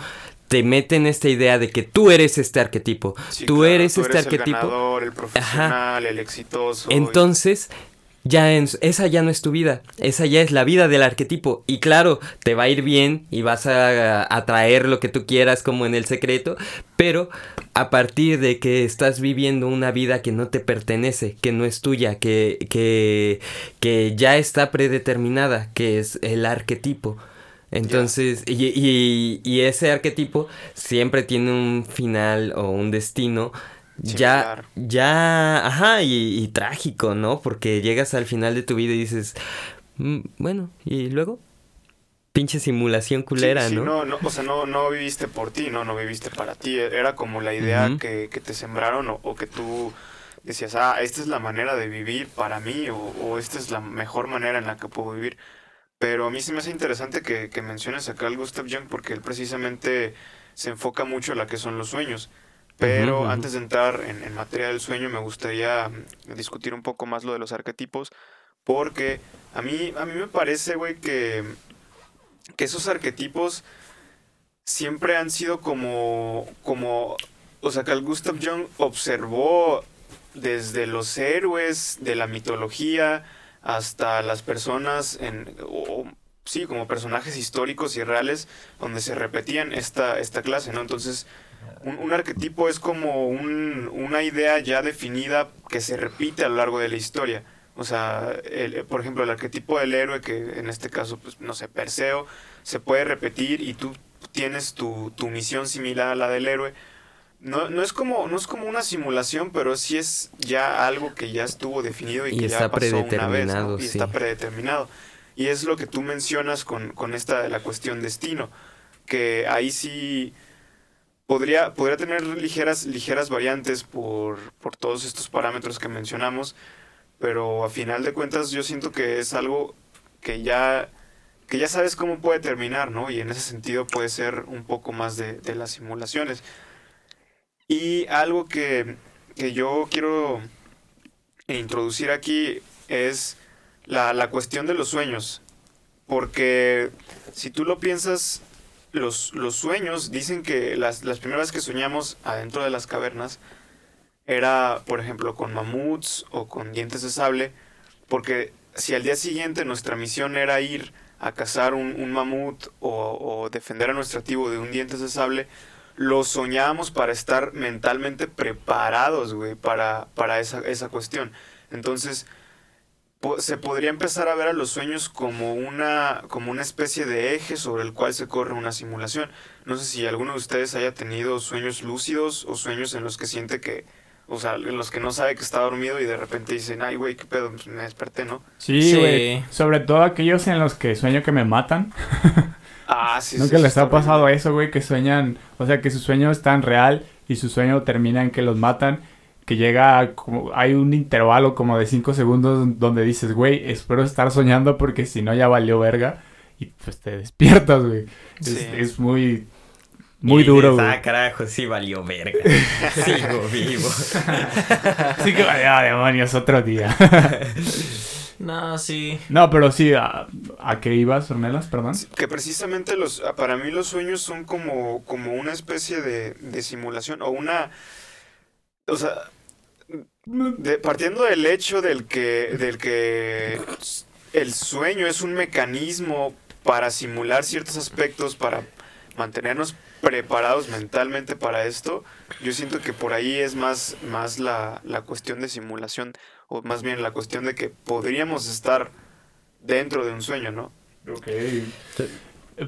te meten esta idea de que tú eres este arquetipo, Sí, tú claro, eres este el arquetipo. ganador, el profesional, el exitoso. y- Entonces, ya en- esa ya no es tu vida, esa ya es la vida del arquetipo. Y claro, te va a ir bien y vas a atraer lo que tú quieras como en el secreto, pero a partir de que estás viviendo una vida que no te pertenece, que no es tuya, que, que, que ya está predeterminada, que es el arquetipo. Entonces, y, y- y ese arquetipo siempre tiene un final o un destino ya, ya, ajá, y, y trágico, ¿no? Porque llegas al final de tu vida y dices, "Mm, bueno, ¿y luego? Pinche simulación culera, Sí, sí, ¿no? no, no, o sea, no, no viviste por ti, no, no viviste para ti. Era como la idea que, que te sembraron o, o que tú decías, ah, esta es la manera de vivir para mí o, o esta es la mejor manera en la que puedo vivir. Pero a mí sí me hace interesante que, que menciones acá al Gustav Jung porque él precisamente se enfoca mucho en la que son los sueños. Pero antes de entrar en, en materia del sueño, me gustaría mm, discutir un poco más lo de los arquetipos. Porque a mí, a mí me parece, güey, que, que esos arquetipos siempre han sido como, como, o sea, que el Gustav Jung observó desde los héroes de la mitología hasta las personas en, o, sí, como personajes históricos y reales donde se repetían esta, esta clase, ¿no? Entonces, un, un arquetipo es como un- una idea ya definida que se repite a lo largo de la historia. O sea, el- por ejemplo, el arquetipo del héroe, que en este caso, pues, no sé, Perseo, se puede repetir y tú tienes tu, tu misión similar a la del héroe. No, no, es como, no es como una simulación, pero sí es ya algo que ya estuvo definido y, Y que está ya pasó una vez, Y sí. está predeterminado. Y es lo que tú mencionas con, con esta de la cuestión destino, que ahí sí podría, podría tener ligeras, ligeras variantes por, por todos estos parámetros que mencionamos, pero a final de cuentas yo siento que es algo que ya, que ya sabes cómo puede terminar, ¿no? Y en ese sentido puede ser un poco más de, de las simulaciones. Y algo que, que yo quiero introducir aquí es la, la cuestión de los sueños. Porque si tú lo piensas, los, los sueños dicen que las, las primeras que soñamos adentro de las cavernas era, por ejemplo, con mamuts o con dientes de sable, porque si al día siguiente nuestra misión era ir a cazar un, un mamut o, defender a nuestro activo de un dientes de sable, lo soñábamos para estar mentalmente preparados, güey, para, para esa, esa cuestión. Entonces, se podría empezar a ver a los sueños como una, como una especie de eje sobre el cual se corre una simulación. No sé si alguno de ustedes haya tenido sueños lúcidos o sueños en los que siente que, o sea, en los que no sabe que está dormido y de repente dicen, ay, güey, qué pedo, pues me desperté, ¿no? Sí, güey. Sobre todo aquellos en los que sueño que me matan. ah, sí, ¿Nunca les ha pasado eso, güey? Que sueñan, o sea, que su sueño es tan real y su sueño termina en que los matan que llega como hay un intervalo como de 5 segundos donde dices, güey, espero estar soñando porque si no ya valió verga y pues te despiertas, güey. Es, muy muy duro, güey. Ah, carajo, sí valió verga. Sigo vivo. sí que valió demonios otro día. No, sí. No, pero sí, ¿a, a qué ibas, Ornelas? Perdón. que precisamente los, para mí los sueños son como, como una especie de, de simulación o una... O sea, de, partiendo del hecho del que, del que el sueño es un mecanismo para simular ciertos aspectos, para mantenernos preparados mentalmente para esto, yo siento que por ahí es más, más la, la cuestión de simulación, o más bien la cuestión de que podríamos estar dentro de un sueño, ¿no? Ok.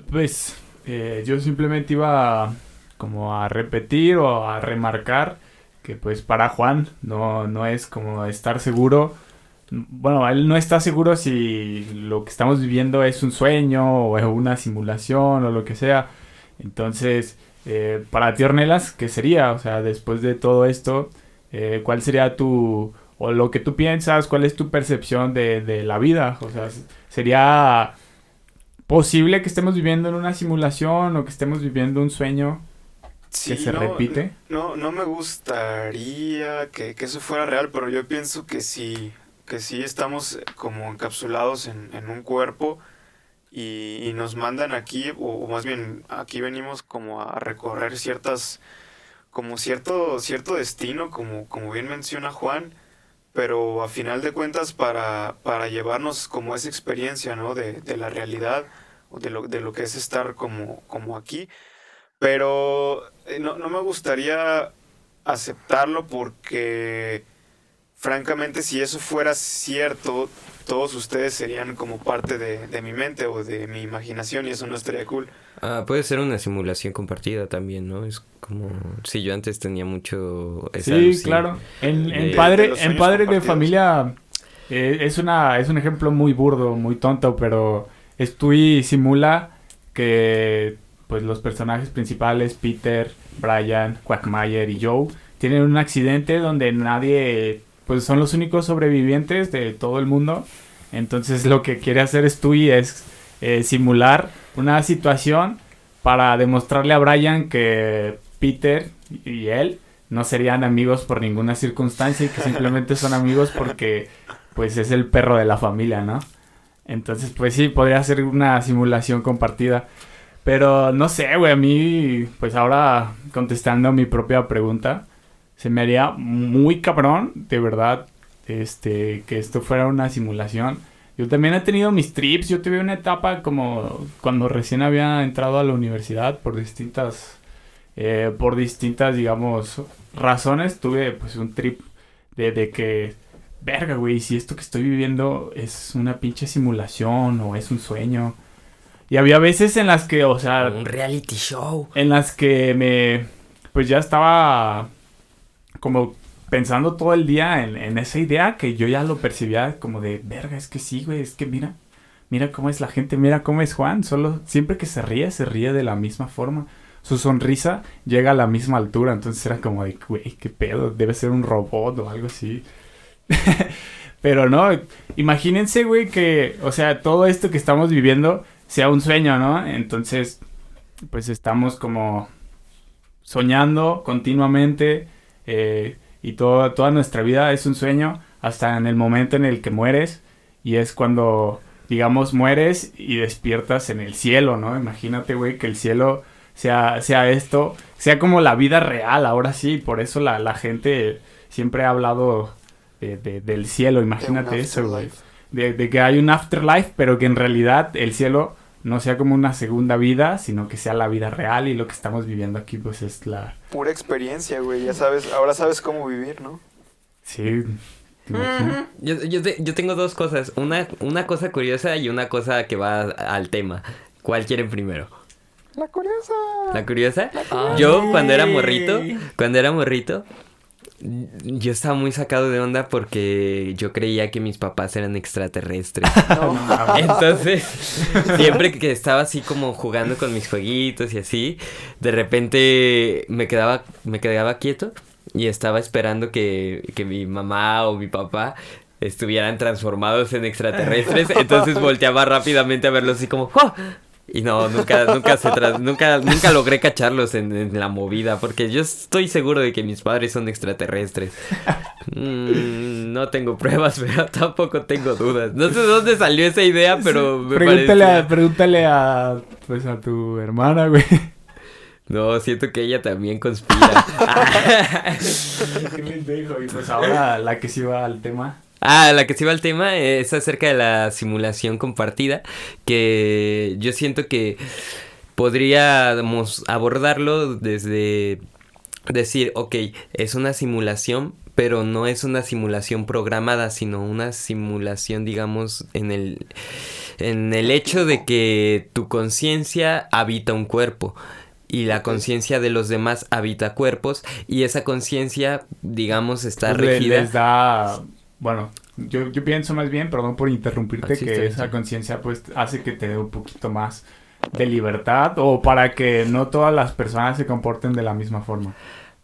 Pues eh, yo simplemente iba como a repetir o a remarcar que pues para Juan no, no es como estar seguro. Bueno, él no está seguro si lo que estamos viviendo es un sueño o es una simulación o lo que sea. Entonces, eh, para ti, Ornelas, ¿qué sería? O sea, después de todo esto, eh, ¿cuál sería tu, o lo que tú piensas, cuál es tu percepción de, de la vida? O sea, ¿sería posible que estemos viviendo en una simulación o que estemos viviendo un sueño? Que se repite. No, no me gustaría que, eso fuera real, pero yo pienso que sí, que sí estamos como encapsulados en, un cuerpo y, nos mandan aquí, o, más bien aquí venimos como a recorrer ciertas, como cierto, cierto destino, como, como bien menciona Juan, pero a final de cuentas para, para llevarnos como esa experiencia, ¿no? De, de la realidad, o de lo, de lo que es estar como, como aquí. Pero no, no me gustaría aceptarlo porque, francamente, si eso fuera cierto, todos ustedes serían como parte de, de, mi mente o de mi imaginación y eso no estaría cool. Ah, puede ser una simulación compartida también, ¿no? Es como si yo antes tenía mucho Sí, claro. En, en padre, en padre de familia eh, es una es un ejemplo muy burdo, muy tonto, pero Stewie simula que pues los personajes principales, Peter, Brian, Quagmire y Joe, tienen un accidente donde nadie, pues son los únicos sobrevivientes de todo el mundo. Entonces lo que quiere hacer Stewie es eh, simular una situación para demostrarle a Brian que Peter y él no serían amigos por ninguna circunstancia y que simplemente son amigos porque pues es el perro de la familia, ¿no? Entonces pues sí, podría ser una simulación compartida. Pero no sé, güey, a mí, pues ahora contestando mi propia pregunta, se me haría muy cabrón, de verdad, este, que esto fuera una simulación. Yo también he tenido mis trips, yo tuve una etapa como cuando recién había entrado a la universidad por distintas, eh, por distintas, digamos, razones, tuve pues un trip de, de que, verga, güey, si esto que estoy viviendo es una pinche simulación o es un sueño y había veces en las que, o sea... Un reality show. En las que me... Pues ya estaba como pensando todo el día en, esa idea que yo ya lo percibía como de, verga, es que sí, güey, es que mira, mira cómo es la gente, mira cómo es Juan, solo siempre que se ríe, se ríe de la misma forma. Su sonrisa llega a la misma altura, entonces era como de, güey, qué pedo, debe ser un robot o algo así. Pero no, imagínense, güey, que, o sea, todo esto que estamos viviendo sea un sueño, ¿no? Entonces, pues estamos como soñando continuamente eh, y toda nuestra vida es un sueño hasta en el momento en el que mueres y es cuando digamos, mueres y despiertas en el cielo, ¿no? Imagínate, güey, que el cielo sea, sea esto, sea como la vida real, ahora sí, por eso la, la gente siempre ha hablado de, de- del cielo, imagínate eso, güey. De, de que hay un afterlife, pero que en realidad el cielo no sea como una segunda vida, sino que sea la vida real y lo que estamos viviendo aquí, pues es la... Pura experiencia, güey. Ya sabes, ahora sabes cómo vivir, ¿no? Sí. Yo, yo, te- yo tengo dos cosas, una, una cosa curiosa y una cosa que va al tema. ¿Cuál quieren primero? La curiosa. ¿La curiosa? Yo cuando era morrito, cuando era morrito, yo estaba muy sacado de onda porque yo creía que mis papás eran extraterrestres. No. Entonces, siempre que estaba así como jugando con mis jueguitos y así, de repente me quedaba, me quedaba quieto y estaba esperando que, que mi mamá o mi papá estuvieran transformados en extraterrestres. Entonces volteaba rápidamente a verlos así como ¡Oh! Y no, nunca, nunca se tra- nunca, nunca logré cacharlos en, en la movida, porque yo estoy seguro de que mis padres son extraterrestres. Mm, no tengo pruebas, pero tampoco tengo dudas. No sé de dónde salió esa idea, pero me Pregúntale, parecía- a, pregúntale a, pues a tu hermana, güey. No, siento que ella también conspira. Qué. Y pues ahora la que sí va al tema. Ah, la que sí va al tema es acerca de la simulación compartida, que yo siento que podríamos abordarlo desde decir, ok, es una simulación, pero no es una simulación programada, sino una simulación, digamos, en el, en el hecho de que tu conciencia habita un cuerpo. Y la conciencia de los demás habita cuerpos y esa conciencia, digamos, está regida. les da, bueno, yo, yo pienso más bien, perdón por interrumpirte, que esa sí. conciencia pues hace que te dé un poquito más de libertad o para que no todas las personas se comporten de la misma forma.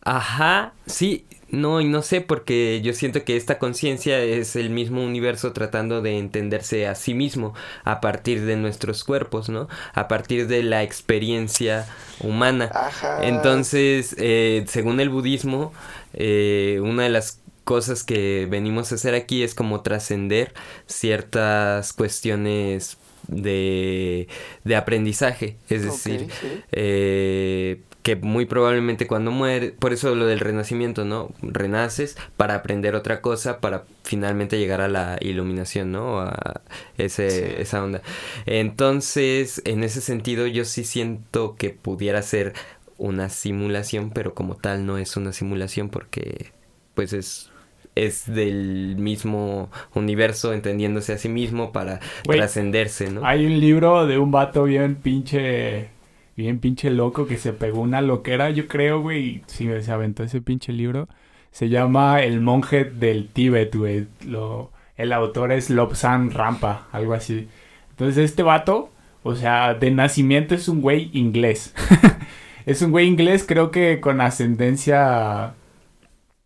Ajá, sí, no, y no sé, porque yo siento que esta conciencia es el mismo universo tratando de entenderse a sí mismo a partir de nuestros cuerpos, ¿no? A partir de la experiencia humana. Ajá. Entonces, eh, según el budismo, eh, una de las cosas que venimos a hacer aquí es como trascender ciertas cuestiones de, de aprendizaje, es decir, sí. eh, que muy probablemente cuando muere, por eso lo del renacimiento, ¿no? Renaces para aprender otra cosa, para finalmente llegar a la iluminación, ¿no? A ese, Sí. esa onda. Entonces, en ese sentido, yo sí siento que pudiera ser una simulación, pero como tal no es una simulación porque, pues es es del mismo universo entendiéndose a sí mismo para trascenderse, ¿no? Hay un libro de un vato bien pinche, bien pinche loco que se pegó una loquera, yo creo, güey, sí, se aventó ese pinche libro. Se llama El monje del Tíbet, güey. Lo, el autor es Lobsang Rampa, algo así. Entonces este vato, o sea, de nacimiento es un güey inglés. es un güey inglés, creo que con ascendencia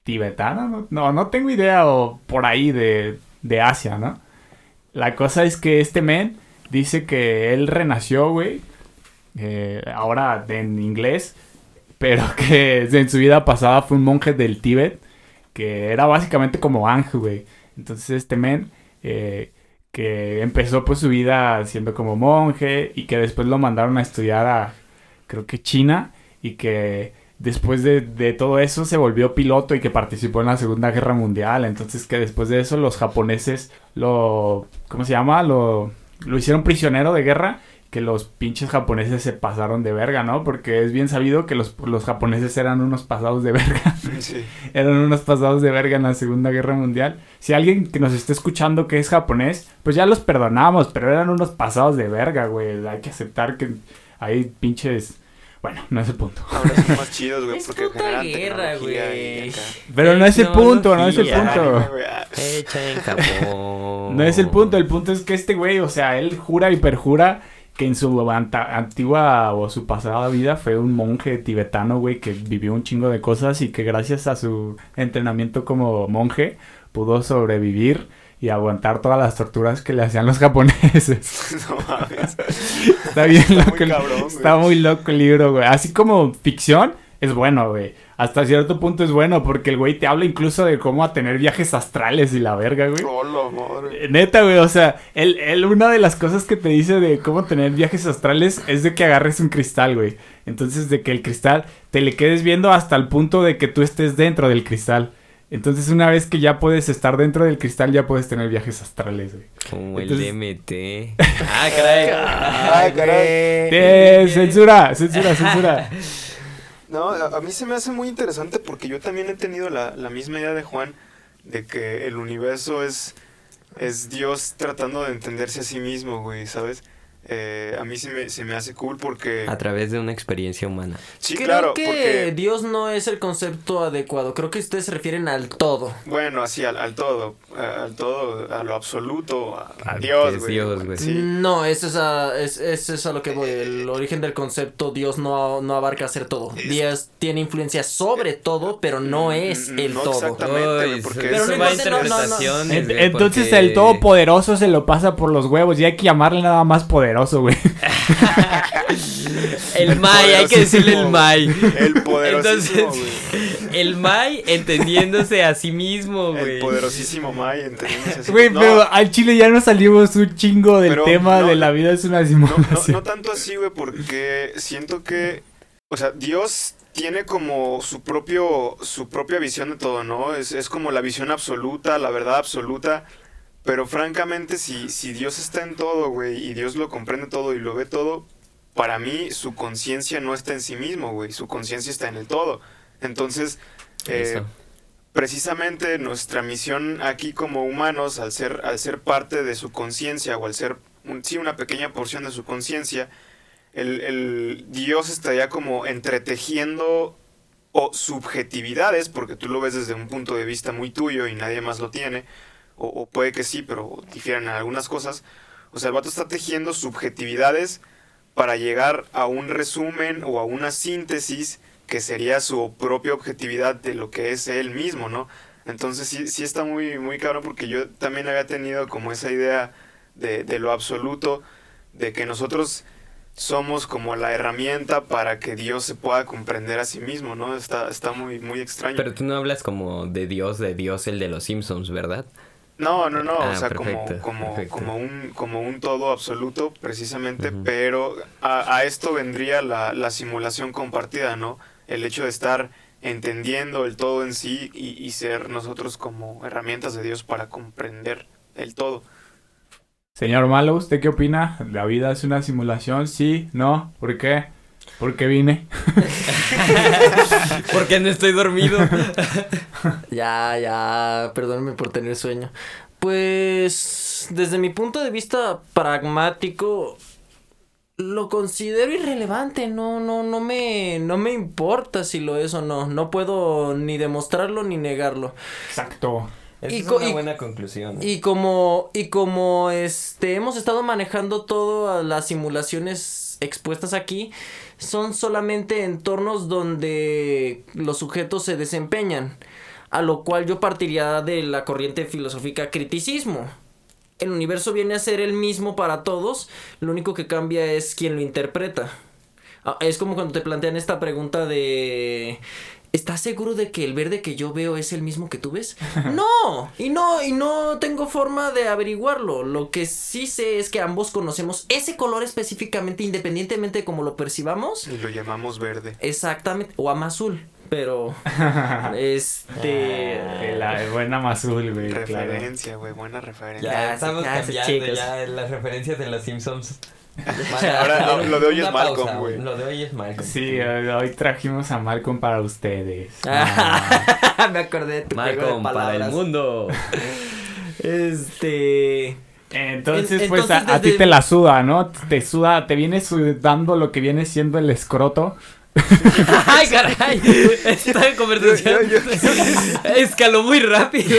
tibetana, no, no, tengo idea, o por ahí de, de Asia, ¿no? La cosa es que este men dice que él renació, güey, eh, ahora en inglés, pero que en su vida pasada fue un monje del Tíbet, que era básicamente como ángel, güey. Entonces este men, eh, que empezó pues su vida siendo como monje y que después lo mandaron a estudiar a, creo que China, y que después de, de todo eso se volvió piloto y que participó en la Segunda Guerra Mundial. Entonces que después de eso los japoneses lo, ¿cómo se llama? Lo, lo hicieron prisionero de guerra. Que los pinches japoneses se pasaron de verga, ¿no? Porque es bien sabido que los, los japoneses eran unos pasados de verga. Sí. eran unos pasados de verga en la Segunda Guerra Mundial. Si alguien que nos esté escuchando que es japonés, pues ya los perdonamos, pero eran unos pasados de verga, güey. Hay que aceptar que hay pinches... Bueno, no es el punto. Ahora son más chidos, güey, Es porque puta generan guerra, güey. Pero no es el punto, no es el punto. Ah, Hecha en Japón. No es el punto, el punto es que este güey, o sea, él jura y perjura que en su anta- antigua o su pasada vida fue un monje tibetano, güey, que vivió un chingo de cosas y que gracias a su entrenamiento como monje pudo sobrevivir y aguantar todas las torturas que le hacían los japoneses. No mames. Está bien Está loco. muy cabrón, güey. está muy loco el libro, güey. Así como ficción, es bueno, güey. Hasta cierto punto es bueno porque el güey te habla incluso de cómo a tener viajes astrales y la verga, güey. Hola, madre. Eh, Neta, güey, o sea, él, él, una de las cosas que te dice de cómo tener viajes astrales es de que agarres un cristal, güey. Entonces, de que el cristal te le quedes viendo hasta el punto de que tú estés dentro del cristal. Entonces, una vez que ya puedes estar dentro del cristal, ya puedes tener viajes astrales, güey. Como el Entonces- DMT. Ah, caray. Ay, caray. Eh, censura, censura, censura. No, a, a mí se me hace muy interesante porque yo también he tenido la, la misma idea de Juan de que el universo es, es Dios tratando de entenderse a sí mismo, güey, ¿sabes? Eh, a mí se me, se me hace cool porque... A través de una experiencia humana. Sí, Creo claro, que porque... Dios no es el concepto adecuado. Creo que ustedes se refieren al todo. Bueno, así, al, al todo, al todo, a lo absoluto, a, Dios, que es güey. Dios, güey. Sí. No, eso es, a, es, es, es a lo que voy. El origen del concepto Dios no, no abarca hacer todo. Dios tiene influencia sobre todo, pero no es Mm, el no todo. exactamente. Uy, porque eso va a no, no, güey, entonces porque- el todopoderoso se lo pasa por los huevos y hay que llamarle nada más poderoso, güey. El Mai, hay que decirle el Mai. El poderosísimo, Entonces, el Mai entendiéndose a sí mismo, güey. El poderosísimo May, entendemos así. Güey, No, pero al chile ya nos salimos un chingo del Pero tema no, de la vida es una No, simulación. no, no tanto así, güey, porque siento que, o sea, Dios tiene como su propio, su propia visión de todo, ¿no? Es, es como la visión absoluta, la verdad absoluta, pero francamente, si, si Dios está en todo, güey, y Dios lo comprende todo y lo ve todo, para mí su conciencia no está en sí mismo, güey, su conciencia está en el todo. Entonces, eh, precisamente nuestra misión aquí como humanos, al ser, al ser parte de su conciencia o al ser, un- sí, una pequeña porción de su conciencia, el, el Dios estaría como entretejiendo o subjetividades, porque tú lo ves desde un punto de vista muy tuyo y nadie más lo tiene, o, puede que sí, pero difieren en algunas cosas. O sea, el vato está tejiendo subjetividades para llegar a un resumen o a una síntesis que sería su propia objetividad de lo que es él mismo, ¿no? Entonces sí, sí está muy, muy cabrón porque yo también había tenido como esa idea de, de lo absoluto, de que nosotros somos como la herramienta para que Dios se pueda comprender a sí mismo, ¿no? Está, está muy, muy extraño. Pero tú no hablas como de Dios, de Dios el de los Simpsons, ¿verdad? No, no, no, Ah, o sea, como, perfecto, como, perfecto. como, un, como un todo absoluto, precisamente, pero a, a esto vendría la, la simulación compartida, ¿no? El hecho de estar entendiendo el todo en sí y, y ser nosotros como herramientas de Dios para comprender el todo. Señor Malo, ¿usted qué opina? ¿La vida es una simulación? ¿Sí? ¿No? ¿Por qué? ¿Por qué vine? Porque no estoy dormido. Ya, ya, perdónenme por tener sueño. Pues, desde mi punto de vista pragmático, lo considero irrelevante. No, no, no me, no me importa si lo es o no. No puedo ni demostrarlo ni negarlo. Exacto. Esa Y es co- una y- buena conclusión. Y como, y como este, hemos estado manejando todas las simulaciones expuestas aquí, son solamente entornos donde los sujetos se desempeñan, a lo cual yo partiría de la corriente filosófica criticismo. El universo viene a ser el mismo para todos, lo único que cambia es quién lo interpreta. Ah, Es como cuando te plantean esta pregunta de ¿Estás seguro de que el verde que yo veo es el mismo que tú ves? No, y no, y no tengo forma de averiguarlo. Lo que sí sé es que ambos conocemos ese color específicamente, independientemente de cómo lo percibamos. Y lo llamamos verde. Exactamente, o ama azul, pero este La buena Mazul, güey. claro. Referencia, güey, buena referencia. Ya, Ya, estamos ya, cambiando chicos. ya las referencias de los Simpsons. Ahora, lo de hoy es Malcolm, pausa, güey. Lo de hoy es Malcolm. Sí, hoy trajimos a Malcolm para ustedes. Ah. me acordé de tu juego de Malcolm para el mundo. Entonces, Este En- pues entonces, a, a ti te la suda, ¿no? Te suda, te viene sudando lo que viene siendo el escroto. ¡Ay, caray! Esta conversación escaló muy rápido.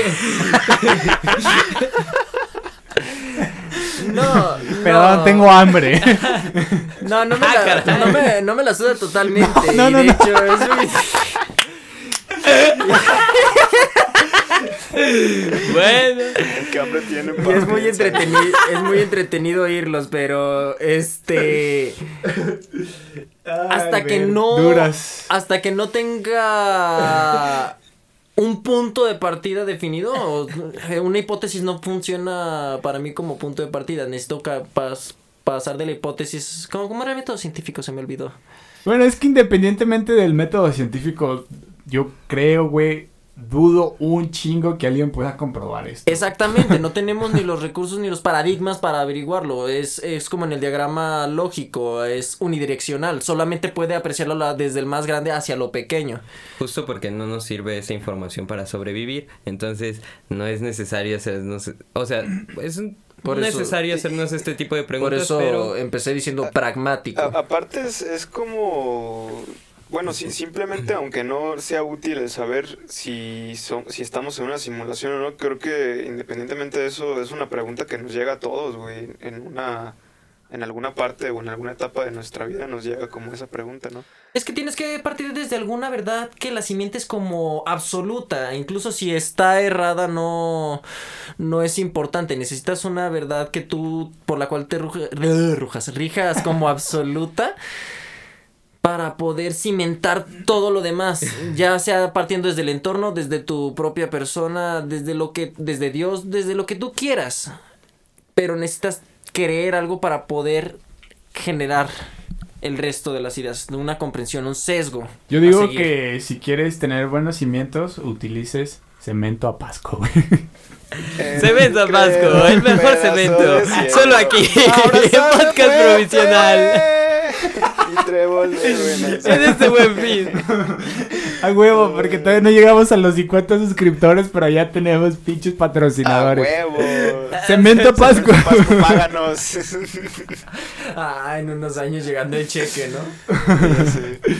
No, Perdón, no. tengo hambre. No, no me, Ah, la, caray. no, me, no me la suda totalmente. No, no, y de no. hecho, es muy- Bueno. ¿Qué hambre tiene? y es muy entretenido, es muy entretenido oírlos, pero este hasta que no Duras. hasta que no tenga un punto de partida definido una hipótesis no funciona para mí como punto de partida necesito ca- pas- pasar de la hipótesis. Como como era el método científico se me olvidó. Bueno, es que independientemente del método científico, yo creo, güey, dudo un chingo que alguien pueda comprobar esto. Exactamente, no tenemos ni los recursos ni los paradigmas para averiguarlo. Es, es como en el diagrama lógico, es unidireccional. Solamente puede apreciarlo la- desde el más grande hacia lo pequeño. Justo porque no nos sirve esa información para sobrevivir. Entonces, no es necesario hacernos. O sea, es un- Por eso- necesario hacernos este tipo de Por preguntas. eso pero empecé diciendo pragmático. A- aparte es, es como, bueno, si, simplemente aunque no sea útil el saber si, son, si estamos en una simulación o no, creo que independientemente de eso es una pregunta que nos llega a todos, güey, en una, en alguna parte o en alguna etapa de nuestra vida nos llega como esa pregunta, ¿no? Es que tienes que partir desde alguna verdad que la simiente es como absoluta. Incluso si está errada, no, no es importante. Necesitas una verdad que tú, por la cual te ruja- rujas, rijas como absoluta. Para poder cimentar todo lo demás, ya sea partiendo desde el entorno, desde tu propia persona, desde lo que, desde Dios, desde lo que tú quieras. Pero necesitas creer algo para poder generar el resto de las ideas, de una comprensión, un sesgo. Yo a digo que si quieres tener buenos cimientos, utilices cemento a pasco, güey. Cemento Pasco, el mejor cemento. Solo aquí. Abrazando Podcast provisional. Y trébol de buenas. En este buen fin. A huevo, porque todavía no llegamos a los 50 suscriptores, pero ya tenemos pinches A patrocinadores. huevo. Cemento Pasco. Pasco, páganos. Ah, en unos años llegando el cheque, ¿no? Sí.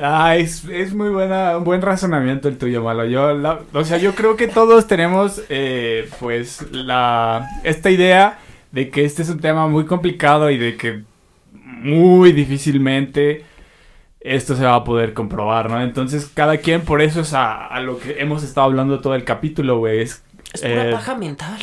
Ah, es, es muy buena, un buen razonamiento el tuyo, Malo. Yo, la- o sea, yo creo que todos tenemos, eh, pues, la, esta idea de que este es un tema muy complicado y de que muy difícilmente esto se va a poder comprobar, ¿no? Entonces, cada quien, por eso es a, a lo que hemos estado hablando todo el capítulo, güey. Es, Es pura eh, paja mental.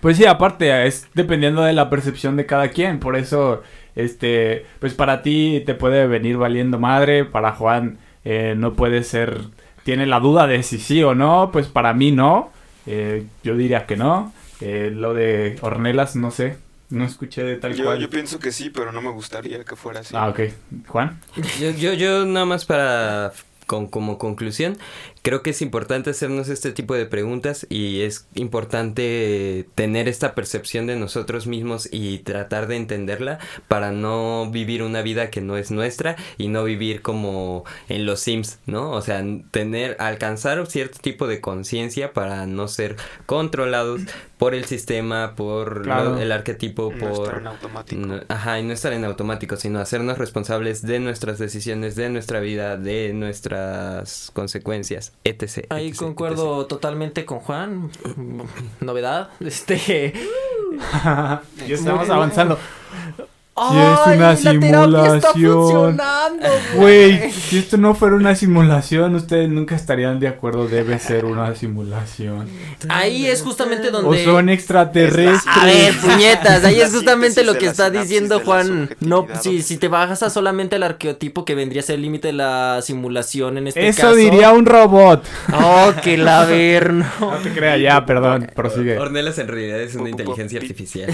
pues sí, aparte, es dependiendo de la percepción de cada quien. Por eso, este, pues para ti te puede venir valiendo madre, para Juan eh, no puede ser, tiene la duda de si sí o no, pues para mí no. Eh, yo diría que no. Eh, lo de Ornelas, no sé, no escuché de tal Yo, cual. yo pienso que sí, pero no me gustaría que fuera así. Ah, ok. Juan. Yo, yo, yo nada más para con, como conclusión, creo que es importante hacernos este tipo de preguntas y es importante tener esta percepción de nosotros mismos y tratar de entenderla para no vivir una vida que no es nuestra y no vivir como en los Sims, ¿no? O sea, tener, alcanzar cierto tipo de conciencia para no ser controlados por el sistema, por Claro. lo- el arquetipo, No estar por... en automático. No, ajá, y no estar en automático, sino hacernos responsables de nuestras decisiones, de nuestra vida, de nuestras consecuencias, etc. Ahí etc, concuerdo totalmente con Juan. Novedad. Este. ya estamos Muy- avanzando. ¡Ay, una la terapia está simulación. Güey, si esto no fuera una simulación, ustedes nunca estarían de acuerdo. Debe ser una simulación. Ahí es justamente O donde. son extraterrestres. A ver, puñetas, ahí es justamente lo que está diciendo Juan. No, si, si te bajas a solamente el arqueotipo que vendría a ser el límite de la simulación en este Eso caso. diría un robot. Oh, que la ver, no. No te creas, ya, perdón, prosigue. Ornelas en realidad es una inteligencia artificial.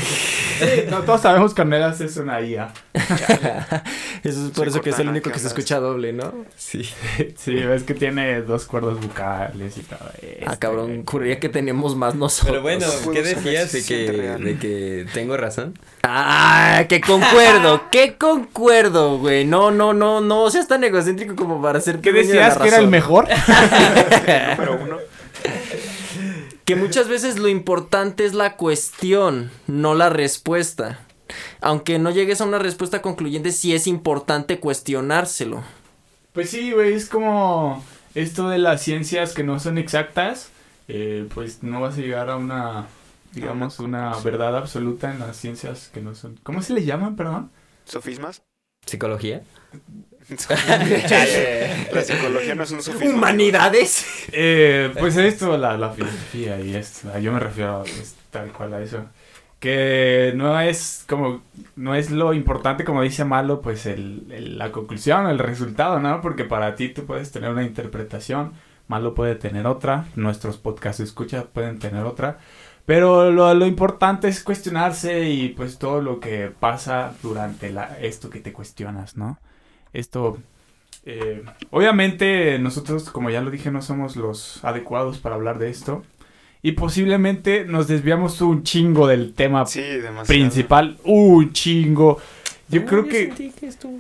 No, todos sabemos que Ornelas es una IA. Eso es por Se eso que es el único que se escucha doble, ¿no? Sí. Sí, ves que tiene dos cuerdas bucales y todo. Ah, cabrón, juraría que tenemos más nosotros. Pero bueno, ¿qué decías de que, de que tengo razón? Ah, que concuerdo, que concuerdo, güey. No, no, no, no seas tan egocéntrico como para ser ¿Qué dueño de la decías que era el mejor? Número uno. Que muchas veces lo importante es la cuestión, no la respuesta. Aunque no llegues a una respuesta concluyente, sí es importante cuestionárselo. Pues sí, güey, es como esto de las ciencias que no son exactas, eh, pues no vas a llegar a una, digamos, una verdad absoluta en las ciencias que no son... ¿Cómo se le llaman, perdón? ¿Sofismas? ¿Psicología? La psicología no es un sofisma. Humanidades. Eh, pues esto, la, la filosofía y esto, yo me refiero pues, tal cual a eso. Que no es como, no es lo importante como dice Malo, pues el, la conclusión, el resultado, ¿no? Porque para ti tú puedes tener una interpretación, Malo puede tener otra, nuestros podcast escuchas pueden tener otra, pero lo, lo importante es cuestionarse y pues todo lo que pasa durante la, esto que te cuestionas, ¿no? Esto, eh, obviamente nosotros, como ya lo dije, no somos los adecuados para hablar de esto. Y posiblemente nos desviamos un chingo del tema Sí, principal. Un chingo. Yo creo que...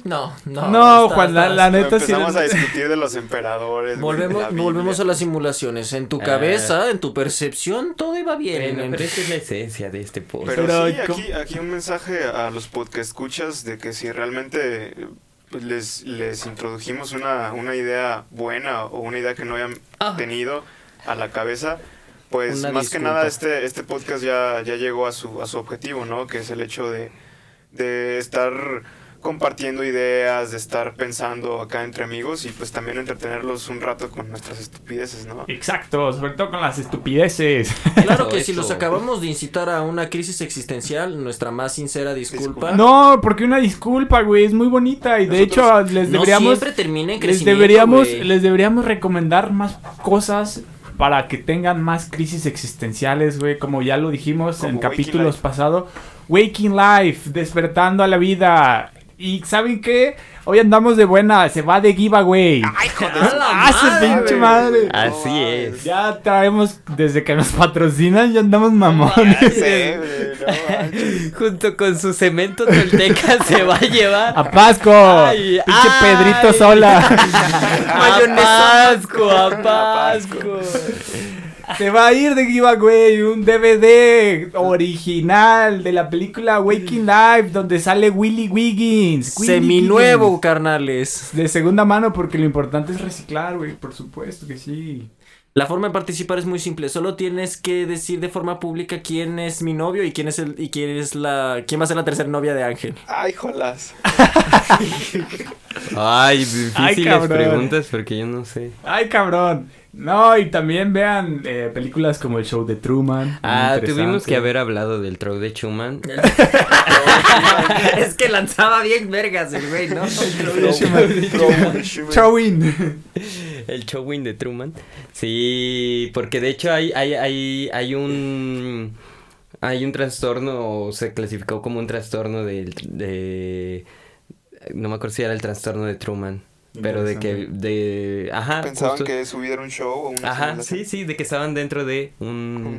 No, no. No, está- Juan, la- está- la neta sí... empezamos a discutir de los emperadores. Volvemos, volvemos a las simulaciones. En tu Ah. cabeza, en tu percepción, todo iba bien. Bueno, En- pero esa es la esencia de este podcast. Pero, Pero, sí, aquí, aquí un mensaje a los podcast escuchas de que si realmente pues, les, les introdujimos una, una idea buena o una idea que no hayan Ah. tenido a la cabeza, pues Una más que nada este, este podcast ya, ya llegó a su, a su objetivo, ¿no? Que es el hecho de, de estar compartiendo ideas, de estar pensando acá entre amigos y pues también entretenerlos un rato con nuestras estupideces, ¿no? Exacto, sobre todo con las estupideces. Claro que si los acabamos de incitar a una crisis existencial, nuestra más sincera disculpa. No, porque una disculpa, güey, es muy bonita y de Nosotros hecho les No deberíamos siempre termina en les deberíamos les deberíamos recomendar más cosas para que tengan más crisis existenciales, güey, como ya lo dijimos Como en capítulos pasados. Waking Life, despertando a la vida. Y ¿saben qué? Hoy andamos de buena, se va de giveaway. ¡Ay, joder! ¡Ah, su pinche madre! Así No, es. Ya traemos, desde que nos patrocinan, ya andamos mamones. Ya sé, güey, no manches. Junto con su cemento tolteca se va a llevar. A Pasco, Ay, pinche ay. Pedrito Sola. A Pasco, a Pasco. Se va a ir de giveaway un DVD original de la película Waking Life donde sale Willy Wiggins. Willy Seminuevo, Wiggins. carnales. De segunda mano porque lo importante es reciclar, güey. Por supuesto que sí. La forma de participar es muy simple. Solo tienes que decir de forma pública quién es mi novio y quién es el y quién es la quién va a ser la tercera novia de Ángel. Ay, jolas. Ay, difíciles preguntas porque yo no sé. Ay, cabrón. No, y también vean eh, películas como el show de Truman. Ah, tuvimos que haber hablado del troll de Schumann. es que lanzaba bien vergas el güey, ¿no? Showing. El showing de Truman. Sí, porque de hecho hay, hay, hay, hay un. Hay un trastorno, o se clasificó como un trastorno del- de. No me acuerdo si era el trastorno de Truman. Pero de que. de Ajá. Pensaban justo- que su vida era un show o una Ajá, simulación. sí, sí, de que estaban dentro de Un,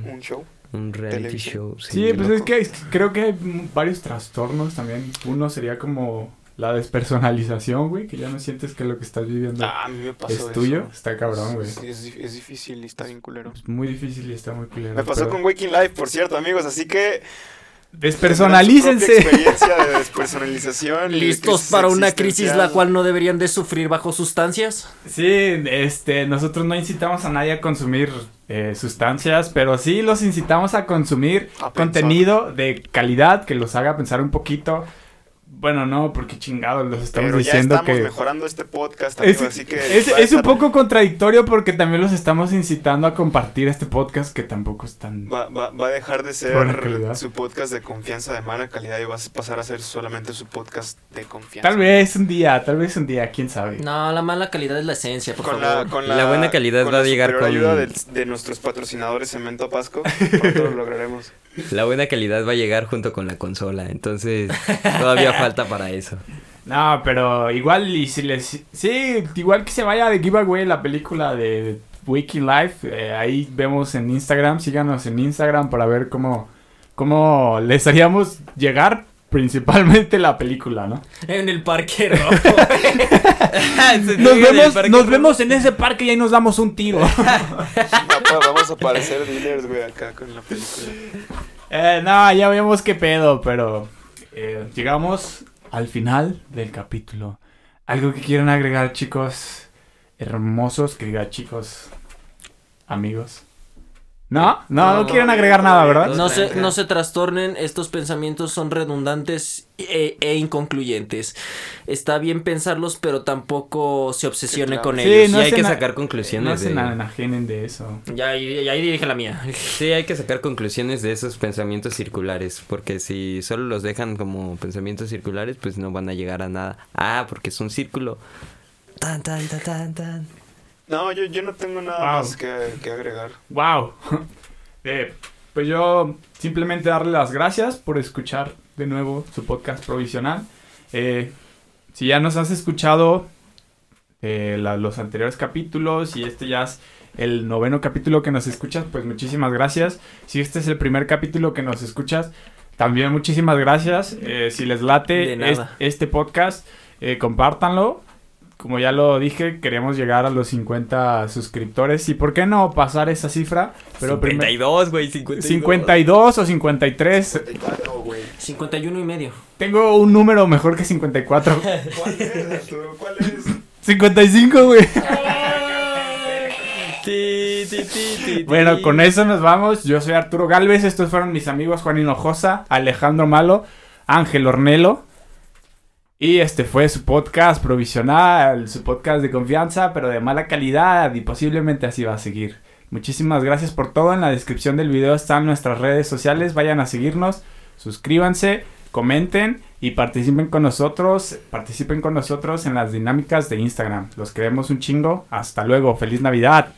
un, un show. un reality televisión. show. Sí, pues loco. es que, creo que hay varios trastornos también. Uno sería como la despersonalización, güey, que ya no sientes que lo que estás viviendo Ah, a mí me pasó es eso. tuyo. Está cabrón, güey. Sí, es, es difícil y está bien culero. Es muy difícil y está muy culero. Me pasó pero- con Waking Life, por cierto, amigos, así que... Despersonalícense. experiencia de despersonalización. de ¿Listos para una crisis la cual no deberían de sufrir bajo sustancias? Sí, este, nosotros no incitamos a nadie a consumir eh, sustancias, pero sí los incitamos a consumir A contenido de calidad que los haga pensar un poquito. Bueno, no, porque chingados los estamos Pero ya diciendo estamos que mejorando este podcast, es, amigo, así que... es- es un estar- poco contradictorio porque también los estamos incitando a compartir este podcast que tampoco es tan... Va, va, va a dejar de ser su podcast de confianza de mala calidad y va a pasar a ser solamente su podcast de confianza. Tal vez un día, tal vez un día, quién sabe. No, la mala calidad es la esencia, por Con favor. la, con La buena calidad con va a la llegar con- ayuda del- de nuestros patrocinadores Cemento Pasco. Pronto lo lograremos. La buena calidad va a llegar junto con la consola, entonces todavía falta para eso. No, pero igual y si les... Sí, igual que se vaya de giveaway la película de Waking Life, eh, ahí vemos en Instagram, síganos en Instagram para ver cómo, cómo les haríamos llegar principalmente la película, ¿no? En el parque rojo. Nos vemos, nos vemos en ese parque y ahí nos damos un tiro. Va- Vamos a parecer dealers, güey, acá con la película. Eh, no, ya vemos qué pedo, pero eh, llegamos al final del capítulo. ¿Algo que quieran agregar, chicos? Hermosos, que diga chicos, amigos. ¿No? No, no, quieren agregar nada, ¿verdad? No se, no se trastornen, estos pensamientos son redundantes e, e inconcluyentes. Está bien pensarlos, pero tampoco se obsesione con Sí, ellos. no y hay se que sacar conclusiones No se de... enajenen de eso. Ya, ahí- ya ahí dije la mía. Sí, hay que sacar conclusiones de esos pensamientos circulares, porque si solo los dejan como pensamientos circulares, pues no van a llegar a nada. Ah, porque es un círculo. Tan, tan, tan, tan, tan. No, yo, yo no tengo nada Wow. más que, que agregar. Wow. Eh, pues yo simplemente darle las gracias por escuchar de nuevo su podcast provisional. Eh, si ya nos has escuchado eh, la- los anteriores capítulos y este ya es el noveno capítulo que nos escuchas, pues muchísimas gracias. Si este es el primer capítulo que nos escuchas, también muchísimas gracias. Eh, si les late es- este podcast, eh, compártanlo. Como ya lo dije, queremos llegar a los 50 suscriptores. ¿Y por qué no pasar esa cifra? Pero primero 52, güey, 52. 52 o 53. 54, güey. 51 y medio. Tengo un número mejor que 54. ¿Cuál es, Arturo? ¿Cuál es? 55, güey. Bueno, con eso nos vamos. Yo soy Arturo Galvez. Estos fueron mis amigos Juan Hinojosa, Alejandro Malo, Ángel Ornelo. Y este fue su podcast provisional, su podcast de confianza, pero de mala calidad y posiblemente así va a seguir. Muchísimas gracias por todo. En la descripción del video están nuestras redes sociales. Vayan a seguirnos, suscríbanse, comenten y participen con nosotros. Participen con nosotros en las dinámicas de Instagram. Los queremos un chingo. Hasta luego. Feliz Navidad.